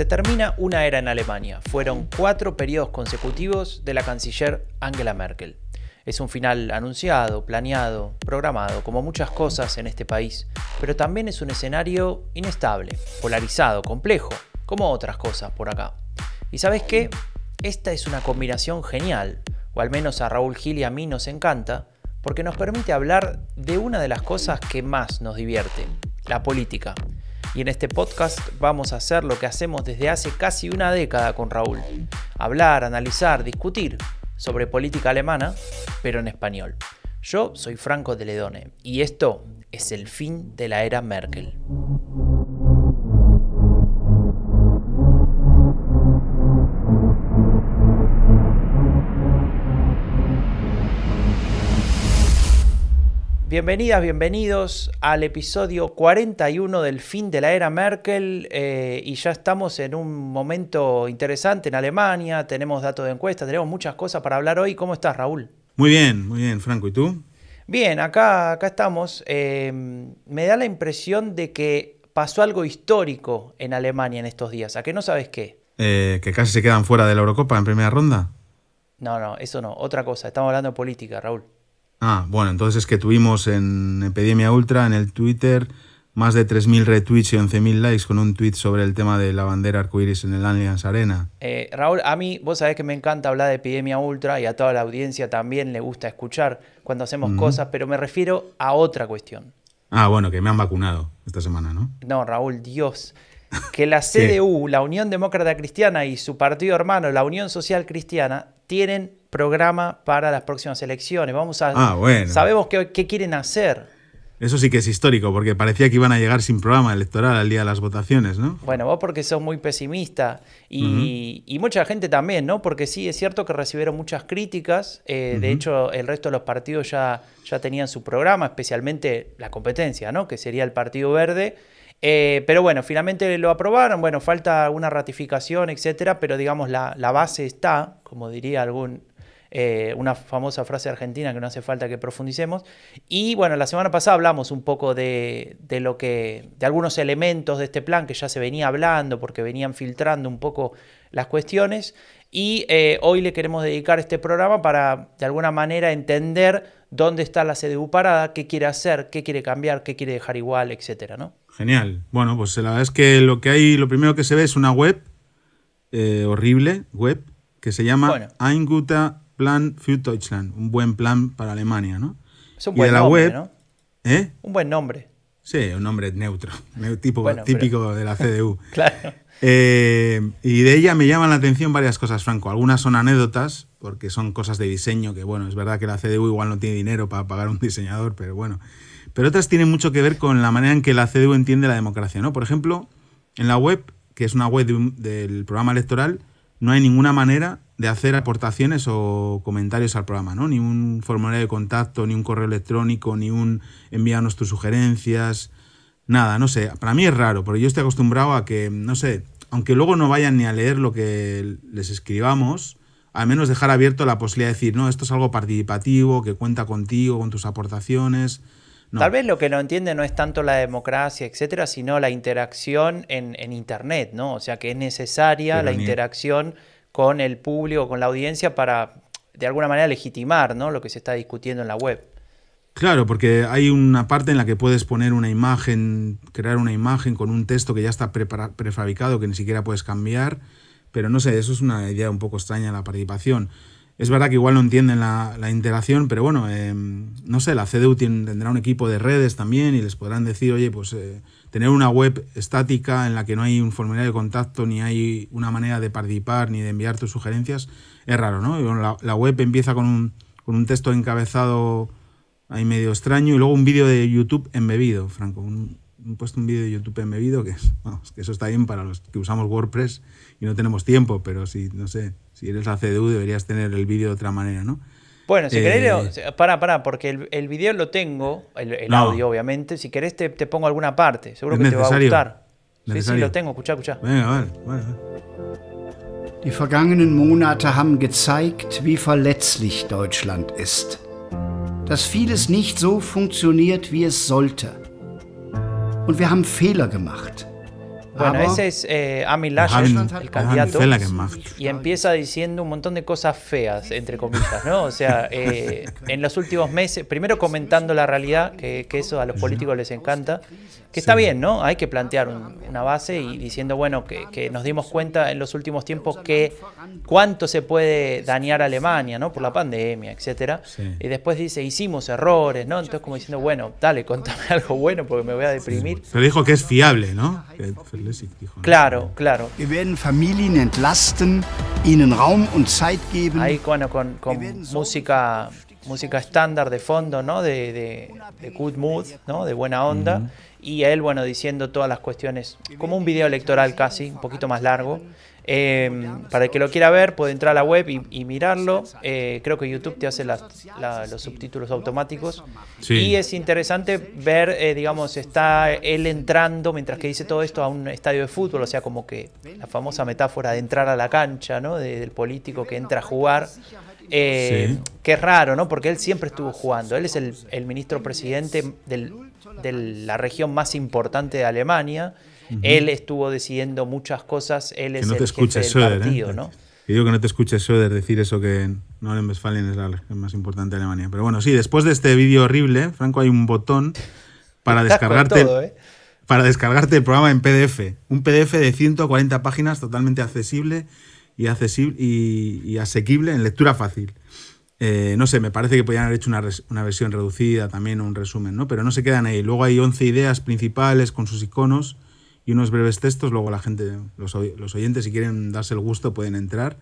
Se termina una era en Alemania. Fueron cuatro periodos consecutivos de la canciller Angela Merkel. Es un final anunciado, planeado, programado, como muchas cosas en este país, pero también es un escenario inestable, polarizado, complejo, como otras cosas por acá. ¿Y sabes qué? Esta es una combinación genial, o al menos a Raúl Gil y a mí nos encanta, porque nos permite hablar de una de las cosas que más nos divierte, la política. Y en este podcast vamos a hacer lo que hacemos desde hace casi una década con Raúl. Hablar, analizar, discutir sobre política alemana, pero en español. Yo soy Franco de Ledone y esto es el fin de la era Merkel. Bienvenidas, bienvenidos al episodio 41 del fin de la era Merkel eh, y ya estamos en un momento interesante en Alemania, tenemos datos de encuesta, tenemos muchas cosas para hablar hoy. ¿Cómo estás, Raúl? Muy bien, muy bien, Franco. ¿Y tú? Bien, acá, acá estamos. Eh, me da la impresión de que pasó algo histórico en Alemania en estos días. ¿A qué no sabes qué? Eh, ¿Que casi se quedan fuera de la Eurocopa en primera ronda? No, no, eso no. Otra cosa. Estamos hablando de política, Raúl. Ah, bueno, entonces es que tuvimos en Epidemia Ultra, en el Twitter, más de 3.000 retweets y 11.000 likes con un tweet sobre el tema de la bandera arcoíris en el Allianz Arena. Eh, Raúl, a mí, vos sabés que me encanta hablar de Epidemia Ultra y a toda la audiencia también le gusta escuchar cuando hacemos cosas, pero me refiero a otra cuestión. Ah, bueno, que me han vacunado esta semana, ¿no? No, Raúl, Dios. Que la CDU, la Unión Demócrata Cristiana y su partido hermano, la Unión Social Cristiana, tienen programa para las próximas elecciones. Vamos a. Ah, bueno. Sabemos qué, quieren hacer. Eso sí que es histórico, porque parecía que iban a llegar sin programa electoral al día de las votaciones, ¿no? Bueno, vos porque sos muy pesimista y, mucha gente también, ¿no? Porque sí, es cierto que recibieron muchas críticas. Eh, de hecho, el resto de los partidos ya, ya tenían su programa, especialmente la competencia, ¿no? Que sería el Partido Verde. Eh, pero bueno, finalmente lo aprobaron. Bueno, falta una ratificación, etcétera, pero digamos la, la base está, como diría algún eh, una famosa frase argentina que no hace falta que profundicemos. Y bueno, la semana pasada hablamos un poco de, lo que, de algunos elementos de este plan que ya se venía hablando porque venían filtrando un poco las cuestiones. Y eh, hoy le queremos dedicar este programa para de alguna manera entender dónde está la CDU parada, qué quiere hacer, qué quiere cambiar, qué quiere dejar igual, etcétera, ¿no? Genial. Bueno, pues la verdad es que lo que hay, lo primero que se ve es una web eh, horrible, web, que se llama bueno. Plan für Deutschland, un buen plan para Alemania, ¿no? Es un buen nombre, ¿no? ¿Eh? Un buen nombre. Sí, un nombre neutro, tipo, típico de la CDU. claro. Eh, y de ella me llaman la atención varias cosas, Franco. Algunas son anécdotas, porque son cosas de diseño, que bueno, es verdad que la CDU igual no tiene dinero para pagar un diseñador, pero bueno. Pero otras tienen mucho que ver con la manera en que la CDU entiende la democracia, ¿no? Por ejemplo, en la web, que es una web del programa electoral, no hay ninguna manera de hacer aportaciones o comentarios al programa, ¿no? Ni un formulario de contacto, ni un correo electrónico, ni un enviarnos tus sugerencias, nada, no sé. Para mí es raro, porque yo estoy acostumbrado a que, no sé, aunque luego no vayan ni a leer lo que les escribamos, al menos dejar abierto la posibilidad de decir, no, esto es algo participativo, que cuenta contigo, con tus aportaciones. Tal vez lo que no entiende no es tanto la democracia, etcétera, sino la interacción en, Internet, ¿no? O sea, que es necesaria la interacción con el público, con la audiencia, para de alguna manera legitimar ¿no? lo que se está discutiendo en la web. Claro, porque hay una parte en la que puedes poner una imagen, crear una imagen con un texto que ya está prefabricado, que ni siquiera puedes cambiar, pero no sé, eso es una idea un poco extraña la participación. Es verdad que igual no entienden la, interacción, pero bueno, em, no sé, la CDU tendrá un equipo de redes también y les podrán decir, oye, pues eh, tener una web estática en la que no hay un formulario de contacto, ni hay una manera de participar, ni de enviar tus sugerencias, es raro, ¿no? la, web empieza con un, con un, texto encabezado ahí medio extraño y luego un vídeo de YouTube embebido, Franco. Un, puesto un vídeo de YouTube embebido que eso está bien para los que usamos WordPress y no tenemos tiempo, pero si, no sé, si eres la CDU deberías tener el vídeo de otra manera, ¿no? Bueno, si querés, eh, para, para, porque el, el, video lo tengo, el, audio obviamente. Si querés te, te, pongo alguna parte, seguro que te va a gustar. Sí, sí, lo tengo, escucha, escucha. Venga, vale, vale. Die vergangenen Monate haben gezeigt, wie verletzlich Deutschland ist. Dass vieles nicht so funktioniert, wie es sollte. Und wir haben Fehler gemacht. Bueno, ese es eh, Laschet, el candidato, y empieza diciendo un montón de cosas feas, entre comillas, ¿no? O sea, eh, en los últimos meses, primero comentando la realidad, que, eso a los políticos les encanta, que está bien, ¿no? Hay que plantear una base y diciendo, bueno, que, nos dimos cuenta en los últimos tiempos que cuánto se puede dañar a Alemania, ¿no? Por la pandemia, etcétera. Y después dice, hicimos errores, ¿no? Entonces como diciendo, bueno, dale, contame algo bueno porque me voy a deprimir. Pero dijo que es fiable, ¿no? Claro, claro. Wir werden Familien entlasten, ihnen Raum und Zeit geben. Ahí, bueno, con, con música música estándar de fondo, ¿no? De, de, good mood, ¿no? De buena onda y él, bueno, diciendo todas las cuestiones, como un video electoral casi, un poquito más largo. Em, para el que lo quiera ver, puede entrar a la web y, mirarlo. Eh, creo que YouTube te hace los subtítulos automáticos. Y es interesante ver, eh, digamos, está él entrando, mientras que dice todo esto, a un estadio de fútbol, o sea, como que la famosa metáfora de entrar a la cancha, ¿no? del político que entra a jugar. Eh, que es raro, ¿no? Porque él siempre estuvo jugando. Él es el, el ministro presidente del de la región más importante de Alemania. Él estuvo decidiendo muchas cosas, él es no el jefe del partido, ¿eh? ¿no? Que digo que no te escuches Söder decir eso que Norden-Westfalen es la región más importante de Alemania. Pero bueno, sí, después de este vídeo horrible, Franco, hay un botón para descargarte ¿eh? para descargarte el programa en PDF. Un PDF de 140 páginas totalmente accesible y, accesible y asequible en lectura fácil. Eh, no sé, me parece que podrían haber hecho una, versión reducida también, un resumen, ¿no? Pero no se quedan ahí. Luego hay 11 ideas principales con sus iconos y unos breves textos. Luego la gente, los, oyentes, si quieren darse el gusto, pueden entrar.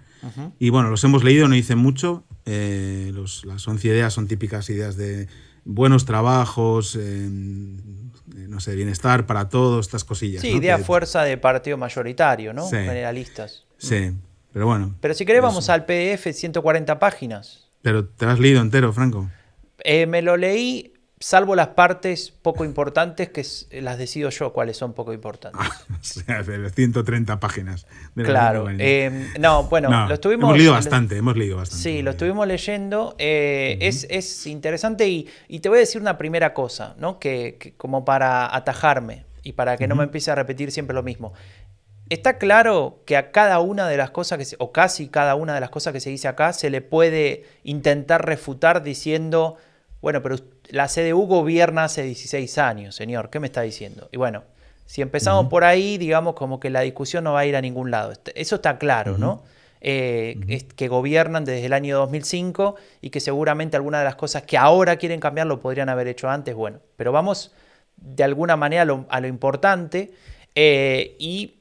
Y bueno, los hemos leído, no dicen mucho. Eh, las 11 ideas son típicas ideas de buenos trabajos, eh, no sé, bienestar para todos, estas cosillas. Sí, idea fuerza de partido mayoritario, ¿no? Generalistas. Sí, pero bueno. Pero si querés, vamos al PDF, 140 páginas. Pero te lo has leído entero, Franco. Eh, me lo leí, salvo las partes poco importantes que las decido yo cuáles son poco importantes. o sea, de 130 páginas. claro. Eh, no, bueno, lo estuvimos... Hemos leído bastante, hemos leído bastante. Sí, lo estuvimos leyendo. Eh, es, interesante y, te voy a decir una primera cosa, ¿no? Que, como para atajarme y para que no me empiece a repetir siempre lo mismo. Está claro que a cada una de las cosas que se, o casi cada una de las cosas que se dice acá se le puede intentar refutar diciendo, bueno, pero la CDU gobierna hace 16 años, señor, ¿qué me está diciendo? Y bueno, si empezamos por ahí, digamos como que la discusión no va a ir a ningún lado. Este, eso está claro, ¿no? Eh, que gobiernan desde el año 2005 y que seguramente algunas de las cosas que ahora quieren cambiar lo podrían haber hecho antes, bueno, pero vamos de alguna manera a lo, importante eh, y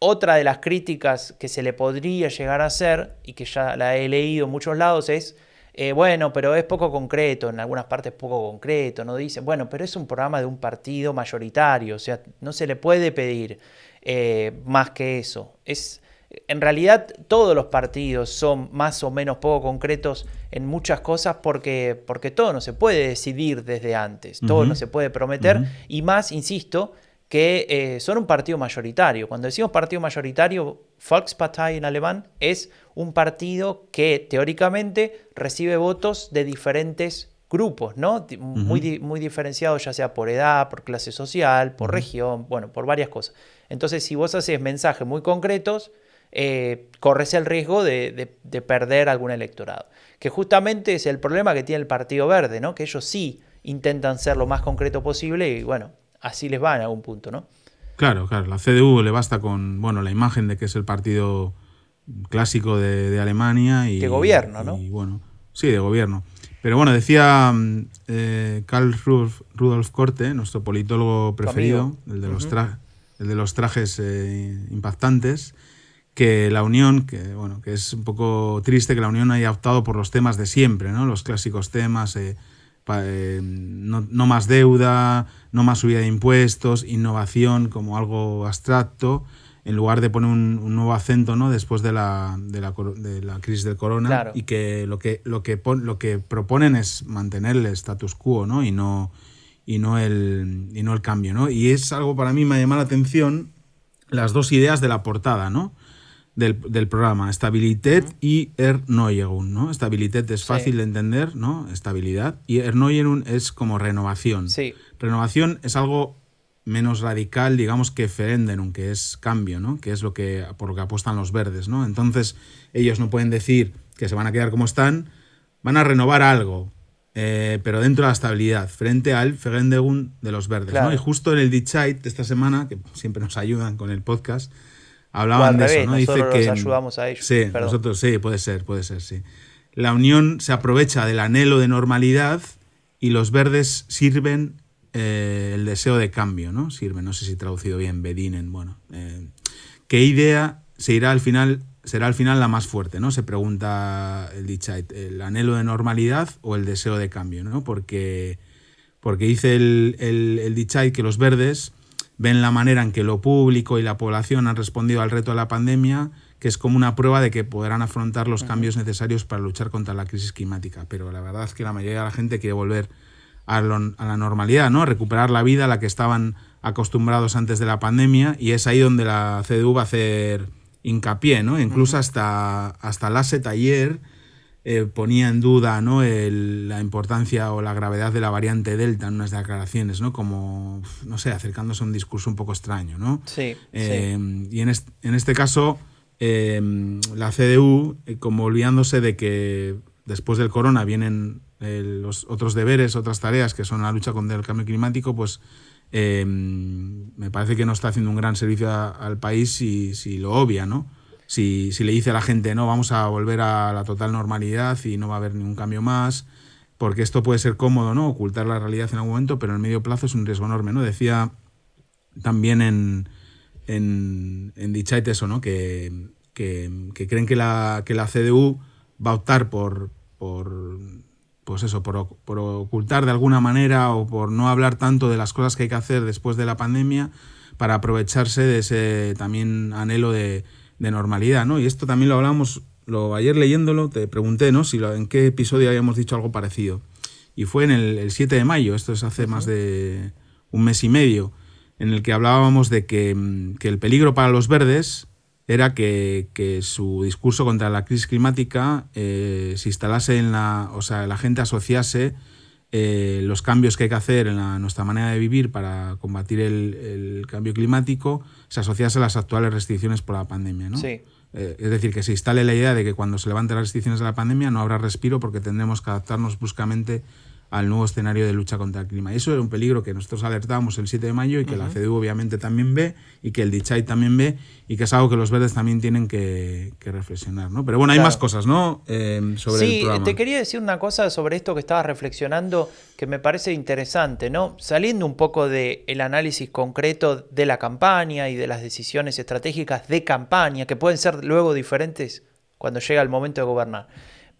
otra de las críticas que se le podría llegar a hacer, y que ya la he leído en muchos lados, es, eh, bueno, pero es poco concreto, en algunas partes poco concreto, no dicen, bueno, pero es un programa de un partido mayoritario, o sea, no se le puede pedir eh, más que eso. Es, en realidad todos los partidos son más o menos poco concretos en muchas cosas porque, porque todo no se puede decidir desde antes, todo no se puede prometer, y más, insisto, que eh, son un partido mayoritario. Cuando decimos partido mayoritario, Volkspartei en alemán es un partido que teóricamente recibe votos de diferentes grupos, ¿no? muy, muy diferenciados ya sea por edad, por clase social, por región, bueno, por varias cosas. Entonces, si vos haces mensajes muy concretos, eh, corres el riesgo de, de, perder algún electorado. Que justamente es el problema que tiene el Partido Verde, ¿no? Que ellos sí intentan ser lo más concreto posible y bueno, así les va en algún punto, ¿no? Claro, claro. La CDU le basta con bueno la imagen de que es el partido clásico de, Alemania y. De gobierno, ¿no? Y, bueno, sí, de gobierno. Pero bueno, decía mm, eh, Karl Rudolf, Korte, nuestro politólogo preferido, el de, los el de los trajes eh, impactantes, que la Unión, que bueno, que es un poco triste que la Unión haya optado por los temas de siempre, ¿no? Los clásicos temas, eh, eh, no, más deuda, no más subida de impuestos, innovación como algo abstracto, en lugar de poner un, nuevo acento ¿no? después de la, de la, de la crisis del corona y que lo que, lo, que lo que proponen es mantener el status quo ¿no? Y, no, y, no el, y no el cambio. ¿no? Y es algo para mí me ha llamado la atención las dos ideas de la portada, ¿no? Del, programa, estabilidad y Erneuerung, ¿no? Estabilidad es fácil de entender, ¿no? Estabilidad. Y Erneuerung es como renovación. Sí. Renovación es algo menos radical, digamos, que Veränderung, que es cambio, ¿no? Que es lo que, por lo que apuestan los verdes, ¿no? Entonces, ellos no pueden decir que se van a quedar como están, van a renovar algo, eh, pero dentro de la estabilidad, frente al Veränderung de los verdes, ¿no? Y justo en el Dichait de esta semana, que siempre nos ayudan con el podcast, hablaban de eso, ¿no? Dice que ayudamos a ellos. Sí, nosotros sí, puede ser, puede ser, sí. La Unión se aprovecha del anhelo de normalidad y los verdes sirven eh, el deseo de cambio, ¿no? Sirve, no sé si traducido bien, Bedinen, bueno. Eh, ¿Qué idea se irá al final, será al final la más fuerte, ¿no? Se pregunta el Dichait, ¿el anhelo de normalidad o el deseo de cambio, ¿no? Porque, porque dice el, el, el Dichait que los verdes ven la manera en que lo público y la población han respondido al reto de la pandemia, que es como una prueba de que podrán afrontar los cambios necesarios para luchar contra la crisis climática. Pero la verdad es que la mayoría de la gente quiere volver a, la normalidad, ¿no? Recuperar la vida a la que estaban acostumbrados antes de la pandemia y es ahí donde la CDU va a hacer hincapié, ¿no? Incluso hasta, hasta LASET ayer eh, ponía en duda ¿no? la importancia o la gravedad de la variante Delta en unas declaraciones, ¿no? Como, no sé, acercándose a un discurso un poco extraño, ¿no? Sí. Eh, y en este, en este caso, eh, la CDU, como olvidándose de que después del corona vienen los otros deberes, otras tareas que son la lucha contra el cambio climático, pues me parece que no está haciendo un gran servicio al país si, si, lo obvia, ¿no? Si, si, le dice a la gente, no, vamos a volver a la total normalidad y no va a haber ningún cambio más, porque esto puede ser cómodo, ¿no? Ocultar la realidad en algún momento, pero en el medio plazo es un riesgo enorme, ¿no? Decía también en, en, en Dichait eso, ¿no? Que, que, que, creen que la, que la CDU va a optar por, por pues eso, por, ocultar de alguna manera o por no hablar tanto de las cosas que hay que hacer después de la pandemia para aprovecharse de ese también anhelo de, normalidad, ¿no? Y esto también lo hablamos, lo, ayer leyéndolo te pregunté, ¿no? Si en qué episodio habíamos dicho algo parecido. Y fue en el, 7 de mayo, esto es hace más de un mes y medio, en el que hablábamos de que, que el peligro para los verdes era que, su discurso contra la crisis climática eh, se instalase en la, o sea, la gente asociase eh, los cambios que hay que hacer en nuestra manera de vivir para combatir el, cambio climático, se asociase a las actuales restricciones por la pandemia. ¿no? Sí. Eh, es decir, que se instale la idea de que cuando se levanten las restricciones de la pandemia no habrá respiro porque tendremos que adaptarnos bruscamente al nuevo escenario de lucha contra el clima. Y eso era un peligro que nosotros alertábamos el 7 de mayo y que la CDU obviamente también ve y que el DICHAI también ve y que es algo que los verdes también tienen que, reflexionar. ¿no? Pero bueno, hay más cosas ¿no? Eh, sobre el programa. te quería decir una cosa sobre esto que estabas reflexionando que me parece interesante, ¿no? Saliendo un poco del el análisis concreto de la campaña y de las decisiones estratégicas de campaña, que pueden ser luego diferentes cuando llega el momento de gobernar.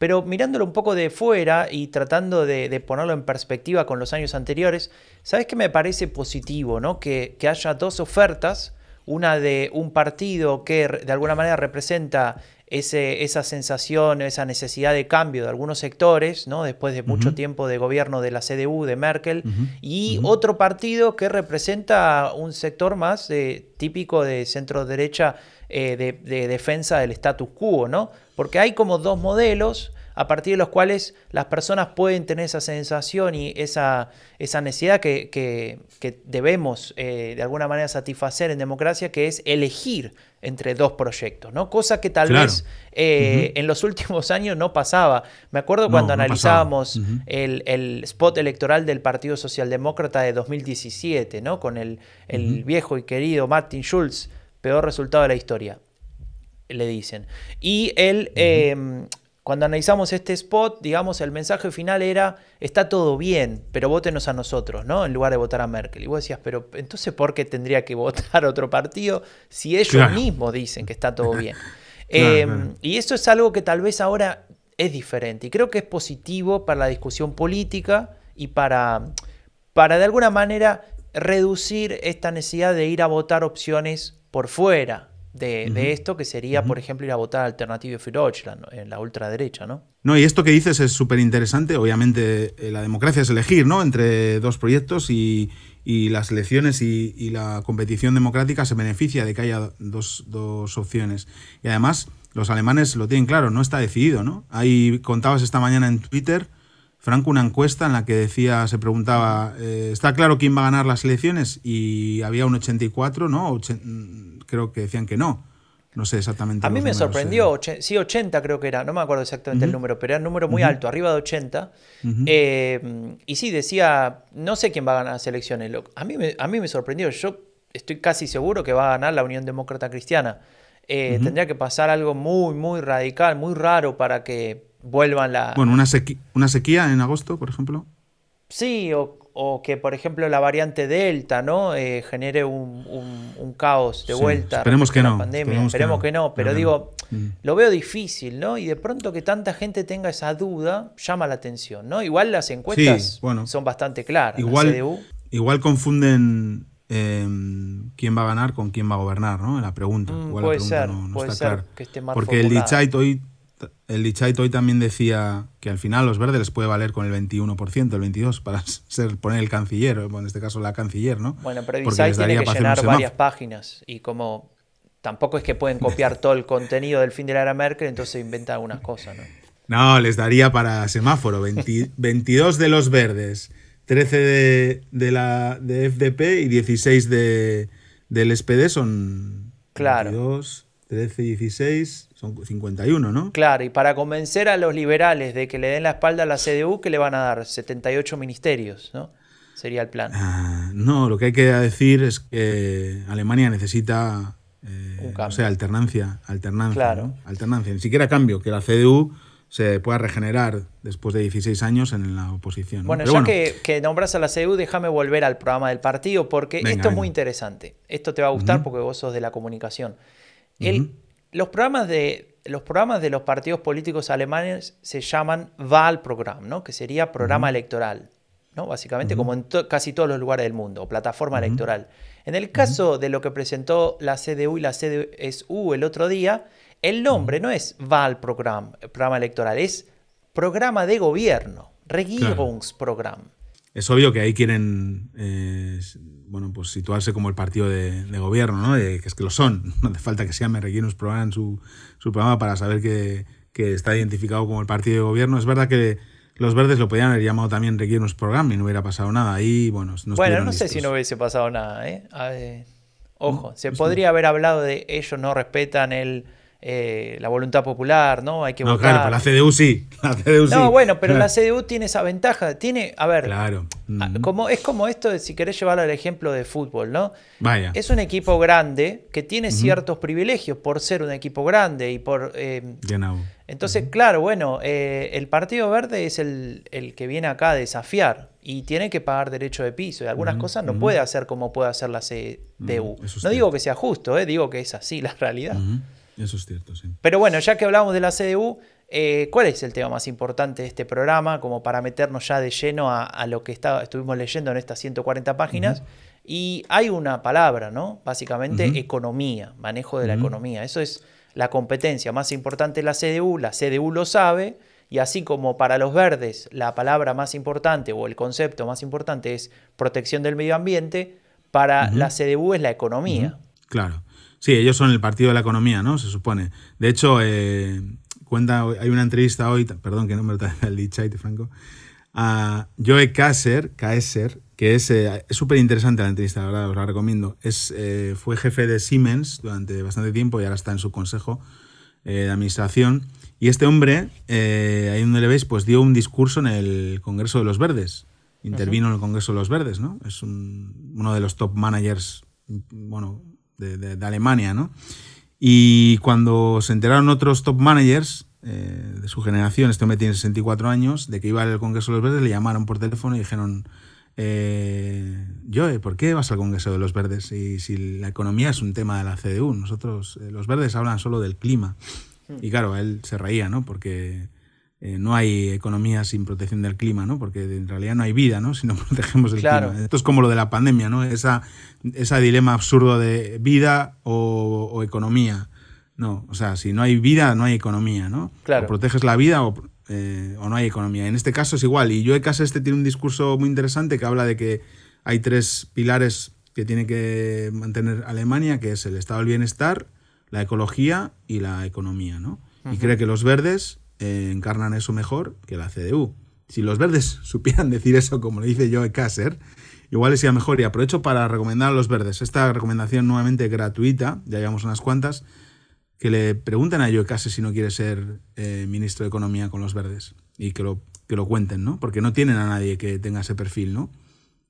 Pero mirándolo un poco de fuera y tratando de, ponerlo en perspectiva con los años anteriores, ¿sabes qué me parece positivo? ¿no? Que, haya dos ofertas, una de un partido que de alguna manera representa ese, esa sensación, esa necesidad de cambio de algunos sectores, ¿no? después de mucho tiempo de gobierno de la CDU, de Merkel, y otro partido que representa un sector más típico de centro derecha eh, de, defensa del status quo, ¿no? Porque hay como dos modelos a partir de los cuales las personas pueden tener esa sensación y esa, esa necesidad que, debemos eh, de alguna manera satisfacer en democracia, que es elegir entre dos proyectos, ¿no? Cosa que tal vez eh, en los últimos años no pasaba. Me acuerdo cuando analizábamos el, spot electoral del Partido Socialdemócrata de 2017, ¿no? Con el, el viejo y querido Martin Schulz peor resultado de la historia, le dicen. Y él, em, cuando analizamos este spot, digamos, el mensaje final era, está todo bien, pero votenos a nosotros, ¿no? En lugar de votar a Merkel. Y vos decías, pero entonces, ¿por qué tendría que votar otro partido si ellos mismos dicen que está todo bien? Em, y eso es algo que tal vez ahora es diferente. Y creo que es positivo para la discusión política y para, para de alguna manera reducir esta necesidad de ir a votar opciones por fuera de, esto, que sería, por ejemplo, ir a votar Alternative für Deutschland, en la ultraderecha, ¿no? No, y esto que dices es súper interesante. Obviamente, eh, la democracia es elegir, ¿no? Entre dos proyectos y, las elecciones y, la competición democrática se beneficia de que haya dos, opciones. Y además, los alemanes lo tienen claro, no está decidido, ¿no? Ahí contabas esta mañana en Twitter Franco una encuesta en la que decía, se preguntaba, eh, ¿está claro quién va a ganar las elecciones? Y había un 84, ¿no? Creo que decían que no. No sé exactamente. A mí me sorprendió, sí, 80 creo que era, no me acuerdo exactamente el número, pero era un número muy alto, arriba de 80. Eh, y sí, decía, no sé quién va a ganar las elecciones. A mí, me, a mí me sorprendió, yo estoy casi seguro que va a ganar la Unión Demócrata Cristiana. Eh, tendría que pasar algo muy, muy radical, muy raro para que vuelvan la... Bueno, una, una sequía en agosto, por ejemplo. Sí, o, que, por ejemplo, la variante Delta, ¿no? Eh, genere un, un, caos de vuelta. Esperemos que no. Pandemia. Esperemos, que no, pero digo, mm. lo veo difícil, ¿no? Y de pronto que tanta gente tenga esa duda llama la atención, ¿no? Igual las encuestas son bastante claras. Igual, igual confunden em, quién va a ganar con quién va a gobernar, ¿no? En la pregunta. Mm, puede ser, puede ser que esté más Porque el Dichait hoy el Lichait hoy también decía que al final los verdes les puede valer con el 21%, el 22% para ser, poner el canciller, en este caso la canciller, ¿no? Bueno, pero Lichait tiene que llenar varias páginas y como tampoco es que pueden copiar todo el contenido del fin de la era Merkel, entonces inventan algunas cosas, ¿no? No, les daría para semáforo 22 de los verdes, 13 de, la, de FDP y 16 de, del SPD son claro. 22, 13, 16, son 51, ¿no? Claro, y para convencer a los liberales de que le den la espalda a la CDU, que le van a dar 78 ministerios, ¿no? Sería el plan. Ah, no, lo que hay que decir es que Alemania necesita eh, o sea, alternancia, alternancia, claro. alternancia, ni siquiera cambio, que la CDU se pueda regenerar después de 16 años en la oposición. Bueno, ya Que, nombras a la CDU, déjame volver al programa del partido, porque esto es muy interesante. Esto te va a gustar porque vos sos de la comunicación. El, los programas de los programas de los partidos políticos alemanes se llaman Wahlprogramm, ¿no? que sería programa electoral, ¿no? básicamente como en casi todos los lugares del mundo, plataforma electoral. En el caso de lo que presentó la CDU y la CDU el otro día, el nombre no es Wahlprogramm, programa electoral, es programa de gobierno, Regierungsprogramm. Es obvio que ahí quieren eh, bueno, pues situarse como el partido de, gobierno, ¿no? que es que lo son. No hace falta que se llame Reguinos Programa su, su programa para saber que, está identificado como el partido de gobierno. Es verdad que los verdes lo podían haber llamado también Reguinos Programa y no hubiera pasado nada. Ahí, bueno, no Bueno, no sé si no hubiese pasado nada, ¿eh? ojo, se podría haber hablado de ellos no respetan el eh, la voluntad popular, ¿no? Hay que no, Claro, pero la CDU sí. La CDU no, bueno, pero la CDU tiene esa ventaja. Tiene, a ver, claro. como, es como esto, de, si querés llevarlo al ejemplo de fútbol, ¿no? Vaya. Es un equipo grande que tiene ciertos privilegios por ser un equipo grande y por... Eh, entonces, claro, bueno, eh, el Partido Verde es el, que viene acá a desafiar y tiene que pagar derecho de piso. Y algunas cosas no puede hacer como puede hacer la CDU. no digo que sea justo, digo que es así la realidad. Eso es cierto, sí. Pero bueno, ya que hablamos de la CDU, eh, ¿cuál es el tema más importante de este programa? Como para meternos ya de lleno a, lo que estuvimos leyendo en estas 140 páginas. Y hay una palabra, ¿no? Básicamente economía, manejo de la economía. Eso es la competencia más importante de la CDU. La CDU lo sabe. Y así como para los verdes la palabra más importante o el concepto más importante es protección del medio ambiente, para la CDU es la economía. Claro. Sí, ellos son el partido de la economía, ¿no? Se supone. De hecho, eh, cuenta, hay una entrevista hoy, perdón que no me lo el dichaite, Franco, a Joe Kasser, Kaeser, que es eh, súper interesante la entrevista, la verdad, os la recomiendo. Es, eh, fue jefe de Siemens durante bastante tiempo y ahora está en su consejo de administración. Y este hombre, ahí donde le veis, pues dio un discurso en el Congreso de los Verdes. Intervino en el Congreso de los Verdes, ¿no? Es uno de los top managers, bueno, de, Alemania, ¿no? Y cuando se enteraron otros top managers eh, de su generación, este hombre tiene 64 años, de que iba al Congreso de los Verdes, le llamaron por teléfono y dijeron, eh, Joe, ¿por qué vas al Congreso de los Verdes? Y si la economía es un tema de la CDU, nosotros, eh, los verdes hablan solo del clima. Hmm. Y claro, él se reía, ¿no? Porque eh, no hay economía sin protección del clima, ¿no? Porque en realidad no hay vida, ¿no? Si no protegemos el clima. Esto es como lo de la pandemia, ¿no? Esa, ese dilema absurdo de vida o, economía. No, o sea, si no hay vida, no hay economía, ¿no? Claro. O proteges la vida eh, o, no hay economía. En este caso es igual. Y Joe este tiene un discurso muy interesante que habla de que hay tres pilares que tiene que mantener Alemania, que es el estado del bienestar, la ecología y la economía, ¿no? Y cree que los verdes encarnan eso mejor que la CDU. si los verdes supieran decir eso como le dice Joe Kasser, igual sería mejor. Y aprovecho para recomendar a los verdes esta recomendación nuevamente gratuita, ya llevamos unas cuantas, que le pregunten a Joe Kasser si no quiere ser eh, ministro de Economía con los verdes y que lo, que lo cuenten, ¿no? Porque no tienen a nadie que tenga ese perfil, ¿no?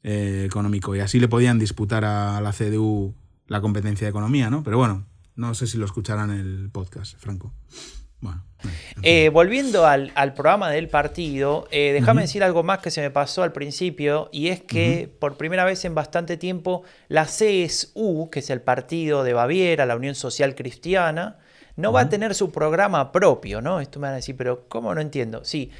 Eh, económico. Y así le podían disputar a la CDU la competencia de economía, ¿no? Pero bueno, no sé si lo escucharán el podcast, Franco. Bueno. Eh, volviendo al, programa del partido, eh, déjame decir algo más que se me pasó al principio, y es que por primera vez en bastante tiempo la CSU, que es el partido de Baviera, la Unión Social Cristiana, no va a tener su programa propio, ¿no? Esto me van a decir, pero ¿cómo no entiendo? Sí,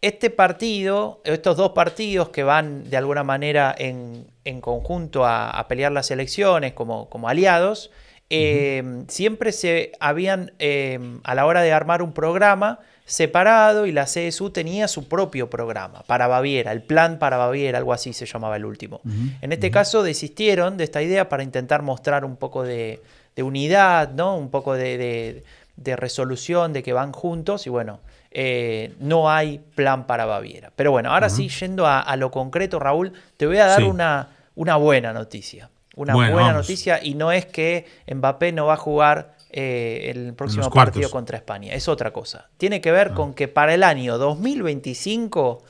este partido, estos dos partidos que van de alguna manera en, conjunto a, pelear las elecciones como, como aliados, Em, siempre se habían, em, a la hora de armar un programa, separado y la CSU tenía su propio programa para Baviera, el plan para Baviera, algo así se llamaba el último. En este caso desistieron de esta idea para intentar mostrar un poco de, unidad, ¿no? un poco de, resolución, de que van juntos y bueno, eh, no hay plan para Baviera. Pero bueno, ahora sí, yendo a, lo concreto, Raúl, te voy a dar una, una buena noticia. Una buena noticia y no es que Mbappé no va a jugar eh, el próximo partido contra España, es otra cosa. Tiene que ver ah. con que para el año 2025,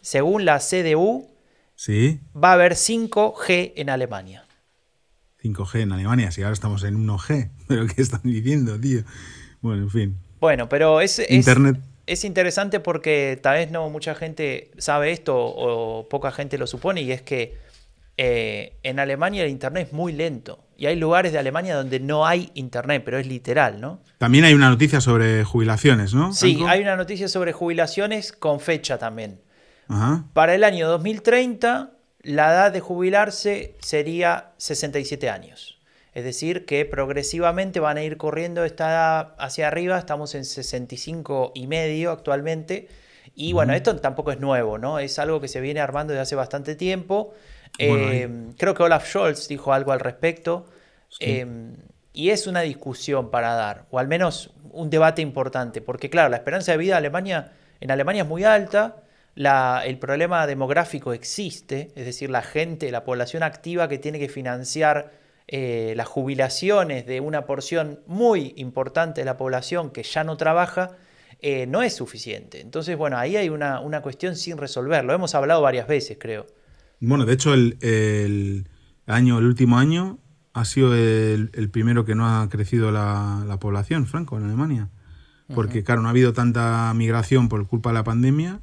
según la CDU, ¿Sí? va a haber 5G en Alemania. 5G en Alemania, si ahora estamos en 1G, pero ¿qué están diciendo, tío? Bueno, en fin. Bueno, pero es, Internet. es interesante porque tal vez no mucha gente sabe esto o poca gente lo supone y es que eh, en Alemania el Internet es muy lento. Y hay lugares de Alemania donde no hay Internet, pero es literal, ¿no? También hay una noticia sobre jubilaciones, ¿no? Sí, hay una noticia sobre jubilaciones con fecha también. Para el año 2030, la edad de jubilarse sería 67 años. Es decir, que progresivamente van a ir corriendo esta edad hacia arriba. Estamos en 65 y medio actualmente. Y bueno, esto tampoco es nuevo, ¿no? Es algo que se viene armando desde hace bastante tiempo. Em, creo que Olaf Scholz dijo algo al respecto. Em, y es una discusión para dar, o al menos un debate importante, porque claro, la esperanza de vida Alemania, en Alemania es muy alta, el problema demográfico existe, es decir, la gente, la población activa que tiene que financiar eh, las jubilaciones de una porción muy importante de la población que ya no trabaja, eh, no es suficiente. Entonces, bueno, ahí hay una, una cuestión sin resolver. Lo hemos hablado varias veces, creo. Bueno, de hecho, el, año, el último año ha sido el, primero que no ha crecido la, población, Franco, en Alemania. Porque, claro, no ha habido tanta migración por culpa de la pandemia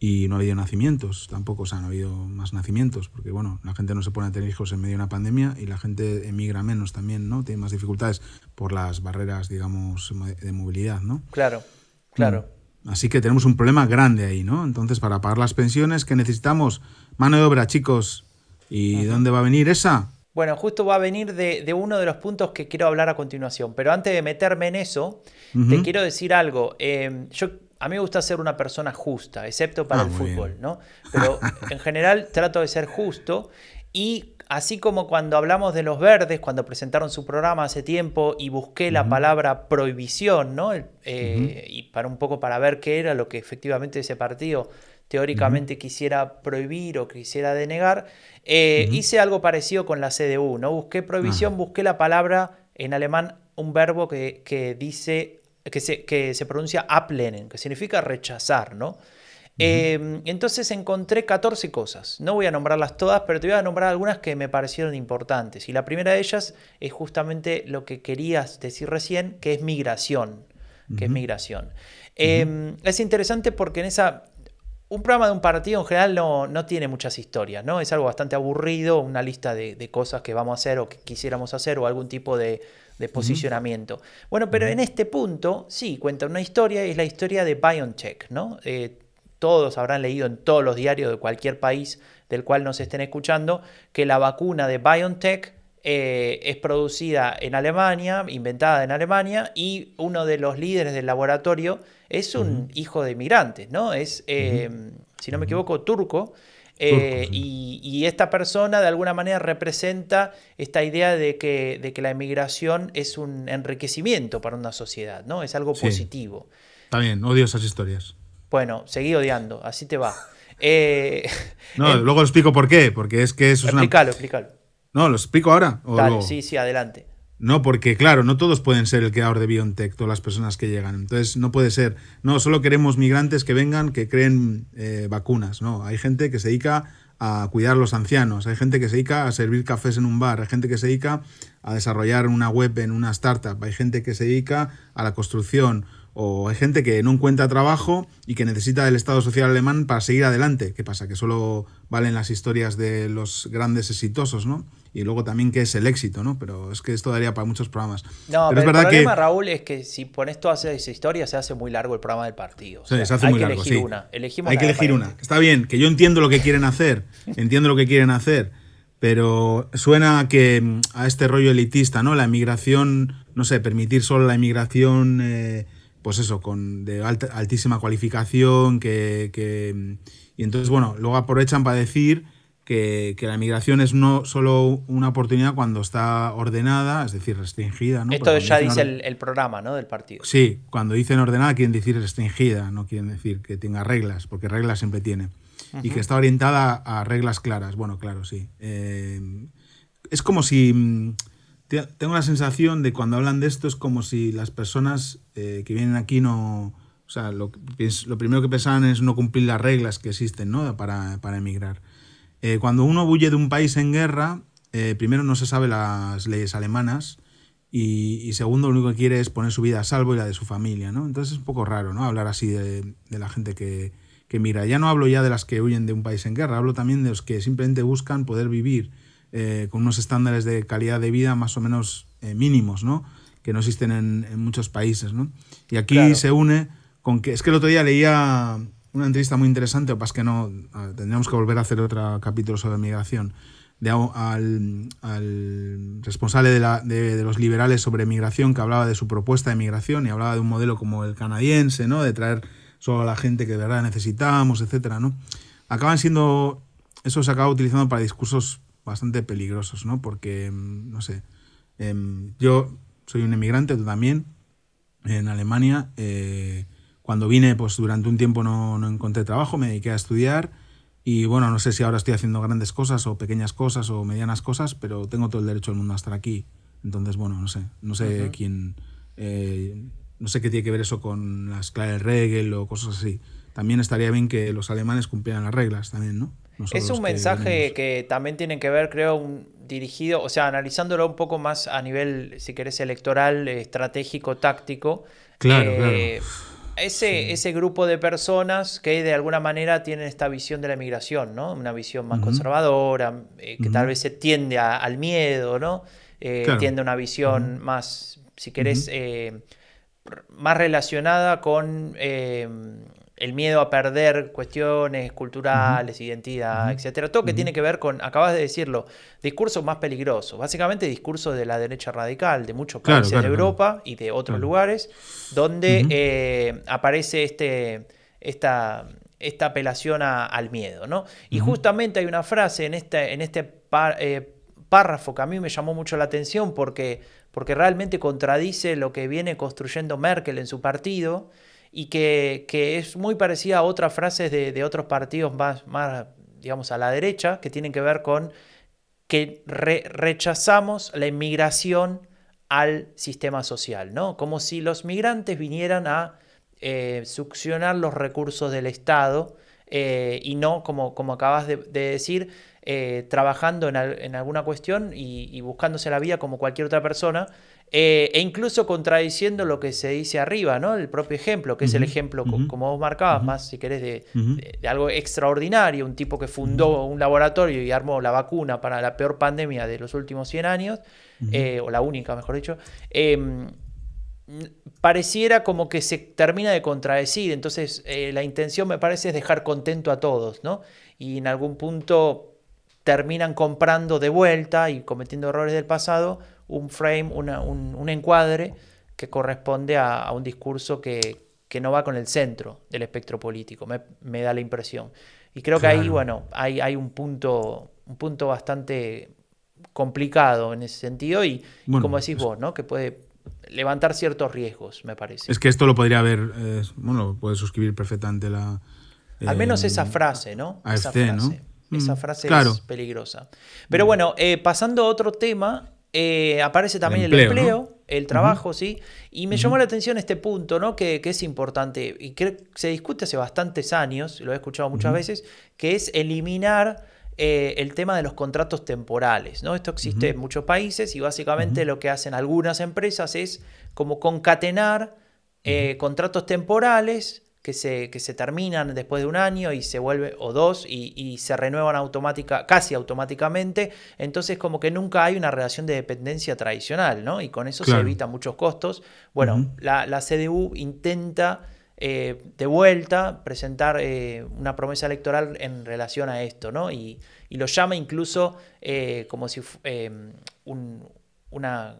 y no ha habido nacimientos tampoco, o sea, no ha habido más nacimientos, porque, bueno, la gente no se pone a tener hijos en medio de una pandemia y la gente emigra menos también, ¿no? Tiene más dificultades por las barreras, digamos, de movilidad, ¿no? Claro, claro. Mm. Así que tenemos un problema grande ahí, ¿no? Entonces, para pagar las pensiones, ¿qué necesitamos? Mano de obra, chicos. ¿Y dónde va a venir esa? Bueno, justo va a venir de, uno de los puntos que quiero hablar a continuación. Pero antes de meterme en eso, te quiero decir algo. Em, yo, a mí me gusta ser una persona justa, excepto para ah, el fútbol, ¿no? Pero en general trato de ser justo. Y así como cuando hablamos de los verdes, cuando presentaron su programa hace tiempo y busqué la palabra prohibición, ¿no? Eh, y para un poco para ver qué era lo que efectivamente ese partido teóricamente quisiera prohibir o quisiera denegar, eh, hice algo parecido con la CDU, ¿no? Busqué prohibición, busqué la palabra en alemán, un verbo que, dice, que se, que se pronuncia ablehnen, que significa rechazar, ¿no? Em, entonces encontré 14 cosas. No voy a nombrarlas todas, pero te voy a nombrar algunas que me parecieron importantes. Y la primera de ellas es justamente lo que querías decir recién, que es migración. Que es migración. Em, es interesante porque en esa un programa de un partido en general no, tiene muchas historias, ¿no? Es algo bastante aburrido, una lista de, cosas que vamos a hacer o que quisiéramos hacer o algún tipo de, posicionamiento. Bueno, pero en este punto sí cuenta una historia, es la historia de BioNTech, ¿no? Eh, todos habrán leído en todos los diarios de cualquier país del cual nos estén escuchando que la vacuna de BioNTech eh, es producida en Alemania, inventada en Alemania, y uno de los líderes del laboratorio es un hijo de inmigrantes, ¿no? Es, eh, si no me equivoco, turco. Eh, y, esta persona de alguna manera representa esta idea de que, de que, la inmigración es un enriquecimiento para una sociedad, ¿no? Es algo positivo. Está bien, odio esas historias. Bueno, seguí odiando, así te va. Eh, no, luego explico por qué, porque es que eso es Explícalo, explícalo. No, lo explico ahora. Dale, sí, sí, adelante. No, porque claro, no todos pueden ser el creador de BioNTech, todas las personas que llegan. Entonces, no puede ser. No, solo queremos migrantes que vengan, que creen eh, vacunas. No, hay gente que se dedica a cuidar a los ancianos, hay gente que se dedica a servir cafés en un bar, hay gente que se dedica a desarrollar una web en una startup, hay gente que se dedica a la construcción o hay gente que no encuentra trabajo y que necesita el Estado social alemán para seguir adelante. ¿Qué pasa? Que solo valen las historias de los grandes exitosos, ¿no? Y luego también qué es el éxito, ¿no? Pero es que esto daría para muchos programas. No, pero, es verdad el problema, Raúl, es que si pones todas esas historias se hace muy largo el programa del partido. sí, se hace hay muy que largo, elegir una. hay que elegir una. Está bien, que yo entiendo lo que quieren hacer, entiendo lo que quieren hacer, pero suena a que a este rollo elitista, ¿no? La inmigración, no sé, permitir solo la inmigración... Eh, pues eso, con de altísima cualificación, que, y entonces, bueno, luego aprovechan para decir que, la migración es no solo una oportunidad cuando está ordenada, es decir, restringida. ¿no? Esto ya dice el, programa ¿no? del partido. Sí, cuando dicen ordenada quieren decir restringida, no quieren decir que tenga reglas, porque reglas siempre tiene. Y que está orientada a reglas claras. Bueno, claro, sí. Eh, es como si mm, tengo la sensación de cuando hablan de esto es como si las personas eh, que vienen aquí no... O sea, lo, primero que pensaban es no cumplir las reglas que existen ¿no? para, para emigrar. Eh, cuando uno huye de un país en guerra, eh, primero no se sabe las leyes alemanas y, segundo lo único que quiere es poner su vida a salvo y la de su familia. ¿no? Entonces es un poco raro ¿no? hablar así de, la gente que, que mira. Ya no hablo ya de las que huyen de un país en guerra, hablo también de los que simplemente buscan poder vivir con unos estándares de calidad de vida más o menos mínimos, ¿no? Que no existen en, muchos países. ¿no? Y aquí se une con que, es que el otro día leía una entrevista muy interesante, o pasa que no, tendríamos que volver a hacer otro capítulo sobre migración, de, al, al, responsable de, la, de, los liberales sobre migración, que hablaba de su propuesta de migración y hablaba de un modelo como el canadiense, ¿no? de traer solo a la gente que de verdad necesitamos, etc. ¿no? Acaban siendo, eso se acaba utilizando para discursos bastante peligrosos, ¿no? Porque, mm, no sé, em, yo soy un emigrante, tú también, en Alemania. Eh, cuando vine, pues durante un tiempo no, no, encontré trabajo, me dediqué a estudiar y bueno, no sé si ahora estoy haciendo grandes cosas o pequeñas cosas o medianas cosas, pero tengo todo el derecho del mundo a estar aquí. Entonces, bueno, no sé, no sé quién, eh, no sé qué tiene que ver eso con las claves regel o cosas así. También estaría bien que los alemanes cumplieran las reglas también, ¿no? es un mensaje que, también tiene que ver, creo, un, dirigido, o sea, analizándolo un poco más a nivel, si querés, electoral, estratégico, táctico. Claro, eh, Ese, ese grupo de personas que de alguna manera tienen esta visión de la migración, ¿no? Una visión más conservadora, eh, que tal vez se tiende al miedo, ¿no? Eh, tiende a una visión más, si querés, más relacionada con el miedo a perder cuestiones culturales, identidad, etcétera. Todo que tiene que ver con, acabas de decirlo, discursos más peligrosos. Básicamente discursos de la derecha radical de muchos países de Europa y de otros lugares, donde eh, aparece este, esta, esta apelación al miedo. ¿no? Y justamente hay una frase en este, en este eh, párrafo que a mí me llamó mucho la atención porque, porque realmente contradice lo que viene construyendo Merkel en su partido y que, es muy parecida a otras frases de, otros partidos más, más, digamos, a la derecha, que tienen que ver con que rechazamos la inmigración al sistema social, ¿no? Como si los migrantes vinieran a eh, succionar los recursos del Estado eh, y no, como, como acabas de, decir, eh, trabajando en, alguna cuestión y, buscándose la vida como cualquier otra persona, eh, e incluso contradiciendo lo que se dice arriba, ¿no? El propio ejemplo, que es el ejemplo, como vos marcabas, más si querés, de, algo extraordinario, un tipo que fundó un laboratorio y armó la vacuna para la peor pandemia de los últimos 100 años, eh, o la única, mejor dicho. Em, pareciera como que se termina de contradecir, entonces eh, la intención me parece es dejar contento a todos, ¿no? Y en algún punto terminan comprando de vuelta y cometiendo errores del pasado un frame, un, encuadre que corresponde a, un discurso que, no va con el centro del espectro político, me, da la impresión. Y creo que ahí, bueno, hay, hay un, punto, un punto bastante complicado en ese sentido y, como decís vos, ¿no? Que puede levantar ciertos riesgos, me parece. Es que esto lo podría haber, eh, bueno, puede suscribir perfectamente la... Al menos esa frase, ¿no? esa frase. ¿no? Esa mm, frase es peligrosa. Pero bueno, eh, pasando a otro tema, eh, aparece también el empleo, el, trabajo, ¿sí? Y me llamó la atención este punto, ¿no? Que, es importante y que se discute hace bastantes años, lo he escuchado muchas veces, que es eliminar eh, el tema de los contratos temporales, ¿no? Esto existe en muchos países y básicamente lo que hacen algunas empresas es como concatenar contratos temporales que se, que se terminan después de un año y se vuelve, o dos, y, se renuevan automática, casi automáticamente. Entonces, como que nunca hay una relación de dependencia tradicional, ¿no? Y con eso se evitan muchos costos. Bueno, la, la, CDU intenta eh, de vuelta presentar eh, una promesa electoral en relación a esto, ¿no? Y, lo llama incluso eh, como si un, una,